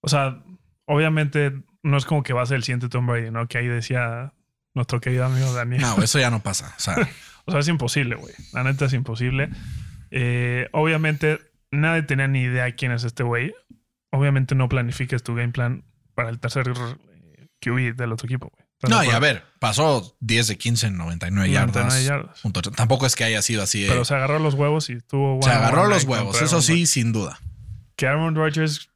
Speaker 4: O sea, obviamente no es como que va a ser el siguiente Tom Brady, ¿no? Que ahí decía nuestro querido amigo Daniel.
Speaker 3: No, eso ya no pasa. O sea,
Speaker 4: O sea, es imposible, güey. La neta es imposible. Eh, obviamente, nadie tenía ni idea quién es este güey. Obviamente no planifiques tu game plan para el tercer eh, QB del otro equipo, güey. ¿Estás de
Speaker 3: no, y a ver, pasó 10 de 15 en 99
Speaker 4: 99
Speaker 3: yardas.
Speaker 4: yardas.
Speaker 3: Tampoco es que haya sido así. eh.
Speaker 4: Pero se agarró los huevos y tuvo...
Speaker 3: se agarró los huevos, eso sí, sin duda.
Speaker 4: que Aaron Rodgers,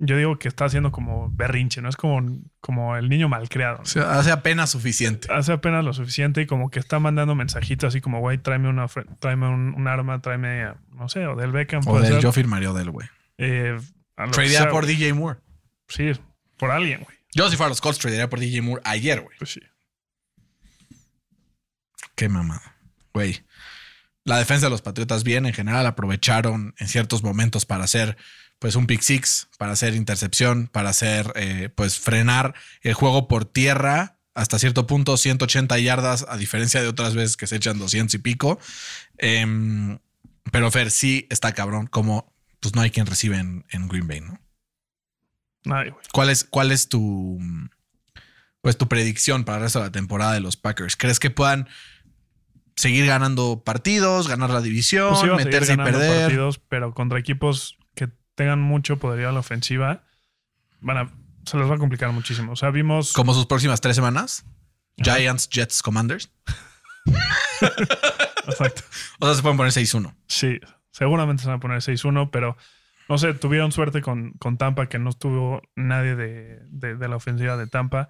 Speaker 4: yo digo que está haciendo como berrinche, ¿no? Es como, como el niño malcriado. ¿no?
Speaker 3: O sea, hace apenas suficiente.
Speaker 4: Hace apenas lo suficiente y como que está mandando mensajitos así como, güey, tráeme, una, tráeme un, un arma, tráeme, no sé, o del Beckham.
Speaker 3: O del,
Speaker 4: ser.
Speaker 3: yo firmaría del güey.
Speaker 4: Eh, a lo que
Speaker 3: Tradearía
Speaker 4: sea,
Speaker 3: por. DJ Moore.
Speaker 4: Sí, por alguien, güey.
Speaker 3: Yo si fuera los Colts tradearía por DJ Moore ayer, güey.
Speaker 4: Pues sí.
Speaker 3: Qué mamada. Güey. La defensa de los Patriotas bien, en general aprovecharon en ciertos momentos para hacer pues un pick six, para hacer intercepción, para hacer eh, pues frenar el juego por tierra hasta cierto punto, 180 yardas, a diferencia de otras veces que se echan 200 y pico. Em, pero Fer, sí está cabrón, como pues no hay quien recibe en, en Green Bay, ¿no?
Speaker 4: Nadie, güey.
Speaker 3: ¿Cuál es, cuál es tu pues tu predicción para el resto de la temporada de los Packers? ¿Crees que puedan seguir ganando partidos, ganar la división,
Speaker 4: Pues
Speaker 3: meterse y perder?
Speaker 4: partidos, pero contra equipos que tengan mucho poderío a la ofensiva, van a, se les va a complicar muchísimo. O sea, vimos.
Speaker 3: Como sus próximas tres semanas. Giants, Jets, Commanders.
Speaker 4: Exacto.
Speaker 3: O sea, se pueden poner 6-1.
Speaker 4: Sí, seguramente se van a poner 6-1, pero no sé, tuvieron suerte con, con Tampa, que no estuvo nadie de, de- de la ofensiva de Tampa.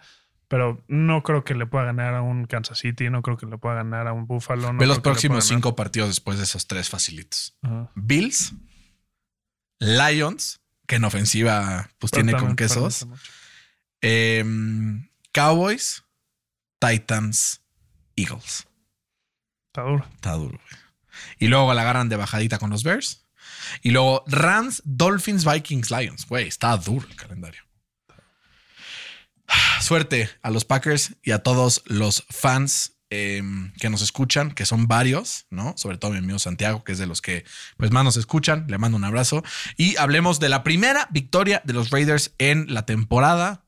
Speaker 4: Pero no creo que le pueda ganar a un Kansas City, no creo que le pueda ganar a un Buffalo. no
Speaker 3: Ve los próximos cinco partidos después de esos tres facilitos.
Speaker 4: Ajá.
Speaker 3: Bills, Lions, que en ofensiva pues
Speaker 4: Pero
Speaker 3: tiene con quesos. Em, Cowboys, Titans, Eagles.
Speaker 4: Está duro.
Speaker 3: Está duro, güey. Y luego la agarran de bajadita con los Bears. Y luego Rams, Dolphins, Vikings, Lions. Güey, está duro el calendario. Suerte a los Packers y a todos los fans em, que nos escuchan, que son varios, ¿no? Sobre todo mi amigo Santiago, que es de los que pues más nos escuchan. Le mando un abrazo. Y hablemos de la primera victoria de los Raiders en la temporada.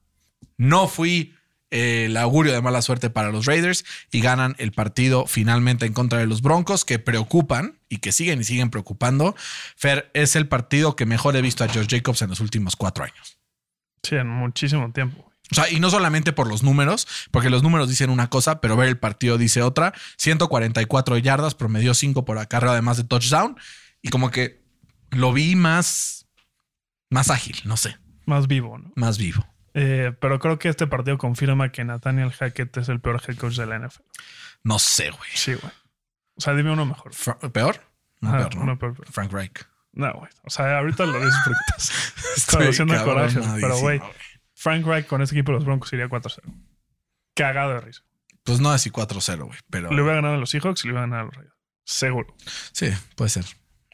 Speaker 3: No fui eh, el augurio de mala suerte para los Raiders y ganan el partido finalmente en contra de los Broncos que preocupan y que siguen y siguen preocupando. Fer, es el partido que mejor he visto a Josh Jacobs en los últimos cuatro años.
Speaker 4: Sí, en muchísimo tiempo.
Speaker 3: O sea, y no solamente por los números, porque los números dicen una cosa, pero ver el partido dice otra. 144 yardas, promedió 5 por acarreo, además de touchdown. Y como que lo vi más, más ágil, no sé,
Speaker 4: Más vivo, ¿no?
Speaker 3: más vivo.
Speaker 4: Eh, pero creo que este partido confirma que Nathaniel Hackett es el peor head coach de la NFL.
Speaker 3: No sé, güey.
Speaker 4: Sí, güey. O sea, dime uno mejor.
Speaker 3: ¿Peor? No,
Speaker 4: Ajá,
Speaker 3: peor, ¿no?
Speaker 4: uno peor, peor.
Speaker 3: Frank Reich.
Speaker 4: No, güey. O sea, ahorita lo estás
Speaker 3: Estoy
Speaker 4: haciendo coraje. Pero, güey. Frank Reich con este equipo de los Broncos iría 4-0. Cagado de risa.
Speaker 3: Pues no decir 4-0, güey, pero
Speaker 4: Le hubiera ganado a los Seahawks y le hubiera ganado a los Raiders. Seguro.
Speaker 3: sí, puede ser.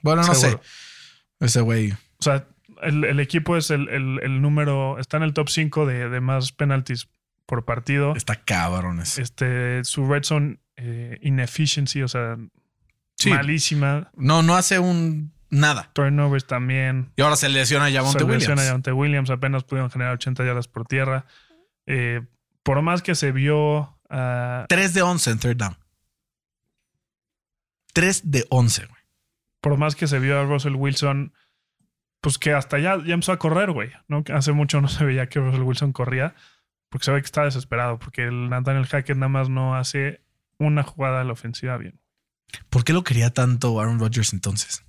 Speaker 3: Bueno, no
Speaker 4: Seguro.
Speaker 3: sé. Ese güey.
Speaker 4: O sea, el, el equipo es el, el- el número. Está en el top 5 de, de más penalties por partido.
Speaker 3: Está cabrón ese.
Speaker 4: Este, su red zone eh, inefficiency, o sea,
Speaker 3: Sí.
Speaker 4: malísima.
Speaker 3: No, no hace un nada.
Speaker 4: Turnovers también.
Speaker 3: Y ahora se lesiona a Javonte
Speaker 4: Se lesiona
Speaker 3: Williams.
Speaker 4: Javonte Williams. Apenas pudieron generar 80 yardas por tierra. Eh, por más que se vio. ah,
Speaker 3: 3 de 11 en third down. 3 de 11, güey.
Speaker 4: por más que se vio a Russell Wilson, pues que hasta ya, ya empezó a correr, güey. ¿no? Hace mucho no se veía que Russell Wilson corría, porque se ve que está desesperado, porque el Nathaniel Hackett nada más no hace una jugada a la ofensiva bien.
Speaker 3: ¿Por qué lo quería tanto Aaron Rodgers entonces?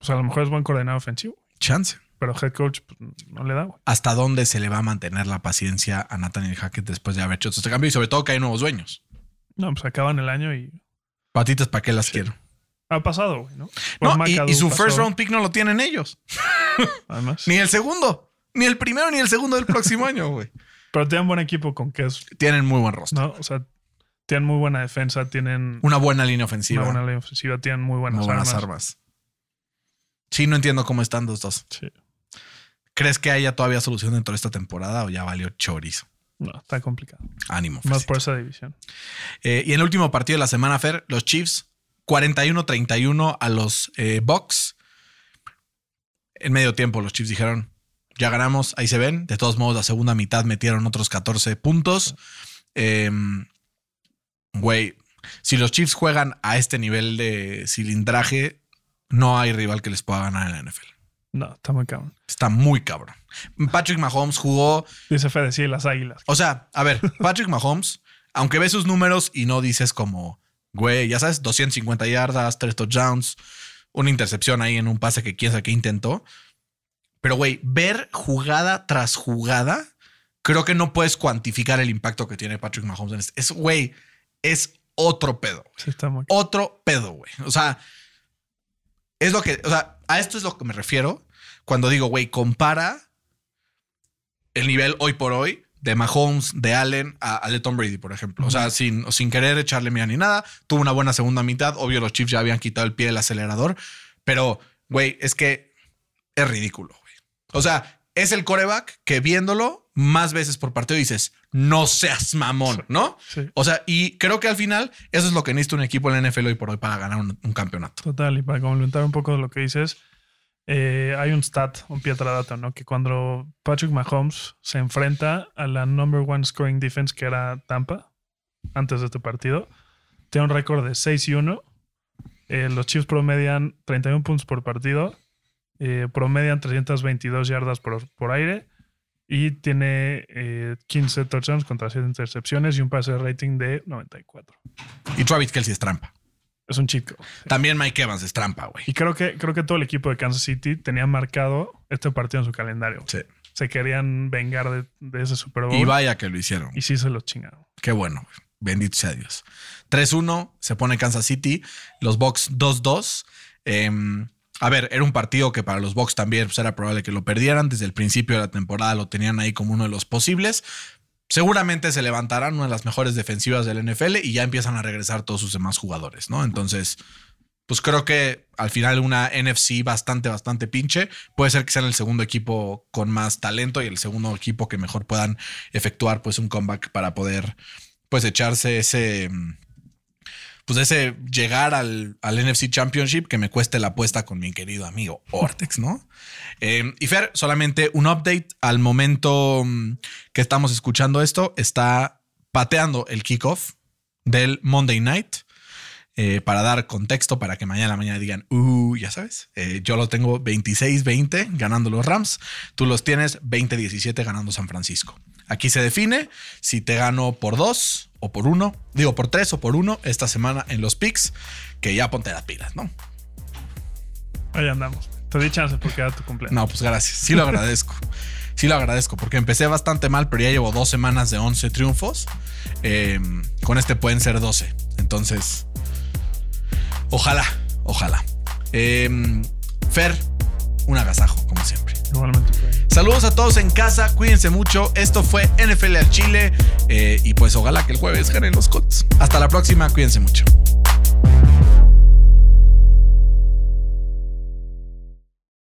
Speaker 4: Sea, a lo mejor es buen coordinador ofensivo,
Speaker 3: Chance.
Speaker 4: pero head coach pues, no le da, güey.
Speaker 3: ¿Hasta dónde se le va a mantener la paciencia a Nathaniel Hackett después de haber hecho este cambio? Y sobre todo que hay nuevos dueños.
Speaker 4: No, pues acaban el año y
Speaker 3: Patitas, ¿para qué las quiero?
Speaker 4: Ha pasado, güey, ¿no?
Speaker 3: No, y, su
Speaker 4: pasó,
Speaker 3: first round pick no lo tienen ellos.
Speaker 4: Además.
Speaker 3: Ni el segundo. Ni el primero ni el segundo del próximo año, güey.
Speaker 4: Pero tienen buen equipo con que es,
Speaker 3: Tienen muy buen rostro.
Speaker 4: ¿no? O sea, tienen muy buena defensa, tienen
Speaker 3: Una buena línea
Speaker 4: una
Speaker 3: ofensiva.
Speaker 4: buena línea ofensiva, tienen muy buenas,
Speaker 3: muy buenas
Speaker 4: armas.
Speaker 3: armas. Sí, no entiendo cómo están los dos.
Speaker 4: Sí.
Speaker 3: ¿Crees que haya todavía solución dentro de esta temporada o ya valió chorizo?
Speaker 4: No, está complicado.
Speaker 3: Ánimo.
Speaker 4: Más por esa división.
Speaker 3: Eh, y en el último partido de la semana, Fer, los Chiefs 41-31 a los eh, Bucks. En medio tiempo, los Chiefs dijeron: Ya ganamos, ahí se ven. De todos modos, la segunda mitad metieron otros 14 puntos. Em, Güey, si los Chiefs juegan a este nivel de cilindraje, no hay rival que les pueda ganar en la NFL.
Speaker 4: No, está muy cabrón.
Speaker 3: Está muy cabrón. Patrick Mahomes jugó
Speaker 4: Dice Fede, sí, las águilas.
Speaker 3: o sea, a ver, Patrick Mahomes, aunque ves sus números y no dices como, güey, ya sabes, 250 yardas, 3 touchdowns, una intercepción ahí en un pase que quién sabe qué intentó. Pero, güey, ver jugada tras jugada, creo que no puedes cuantificar el impacto que tiene Patrick Mahomes. en este- Es, güey, es otro pedo.
Speaker 4: Sí, está muy.
Speaker 3: Otro pedo, güey. O sea, es lo que, o sea, a esto es lo que me refiero cuando digo, güey, compara el nivel hoy por hoy de Mahomes, de Allen a, de Tom Brady, por ejemplo. O sea, sin, sin querer echarle mira ni nada. Tuvo una buena segunda mitad. Obvio, los Chiefs ya habían quitado el pie del acelerador. Pero, güey, es que es ridículo, güey. O sea, es el coreback que viéndolo más veces por partido dices, no seas mamón, ¿no?
Speaker 4: Sí.
Speaker 3: O sea, y creo que al final eso es lo que necesita un equipo en la NFL hoy por hoy para ganar un, un campeonato.
Speaker 4: Total, y para complementar un poco lo que dices, eh, hay un stat, un pie atrás data, ¿no? Que cuando Patrick Mahomes se enfrenta a la number one scoring defense que era Tampa, antes de este partido, tiene un récord de 6 y 1. Eh, los Chiefs promedian 31 puntos por partido, eh, promedian 322 yardas por, por aire y tiene eh, 15 touchdowns contra 7 intercepciones y un pase rating de 94.
Speaker 3: Y Travis Kelsey es trampa.
Speaker 4: Es un chico.
Speaker 3: También Mike Evans es trampa, güey.
Speaker 4: Y creo que, creo que todo el equipo de Kansas City tenía marcado este partido en su calendario.
Speaker 3: Sí.
Speaker 4: Se querían vengar de, de ese Super Bowl.
Speaker 3: Y vaya que lo hicieron.
Speaker 4: y sí se los chingaron.
Speaker 3: Qué bueno. Bendito sea Dios. 3-1 se pone Kansas City. Los Bucks 2-2. Em, a ver, era un partido que para los Bucks también pues, era probable que lo perdieran. Desde el principio de la temporada lo tenían ahí como uno de los posibles. Seguramente se levantarán una de las mejores defensivas del NFL y ya empiezan a regresar todos sus demás jugadores, ¿no? Entonces, pues creo que al final una NFC bastante, bastante pinche. Puede ser que sean el segundo equipo con más talento y el segundo equipo que mejor puedan efectuar pues un comeback para poder pues echarse ese mm, pues ese llegar al, NFC Championship que me cueste la apuesta con mi querido amigo Ortex, ¿no? Eh, y Fer, solamente un update al momento mm, que estamos escuchando esto, está pateando el kickoff del Monday Night. eh, para dar contexto, para que mañana a la mañana digan, uh, ya sabes, eh, yo lo tengo 26-20 ganando los Rams, tú los tienes 20-17 ganando San Francisco. Aquí se define si te gano por dos o por uno, digo por tres o por uno esta semana en los picks, que ya ponte las pilas, ¿no?
Speaker 4: Ahí andamos. Te di chance porque era tu cumpleaños.
Speaker 3: No, pues gracias. Sí lo agradezco. Sí lo agradezco porque empecé bastante mal, pero ya llevo dos semanas de 11 triunfos. Eh, con este pueden ser 12. Entonces, ojalá, ojalá. Eh, Fer, un agasajo, como siempre.
Speaker 4: Igualmente.
Speaker 3: Saludos a todos en casa, cuídense mucho. Esto fue NFL al Chile. eh, y pues ojalá que el jueves ganen los Colts. Hasta la próxima, cuídense mucho.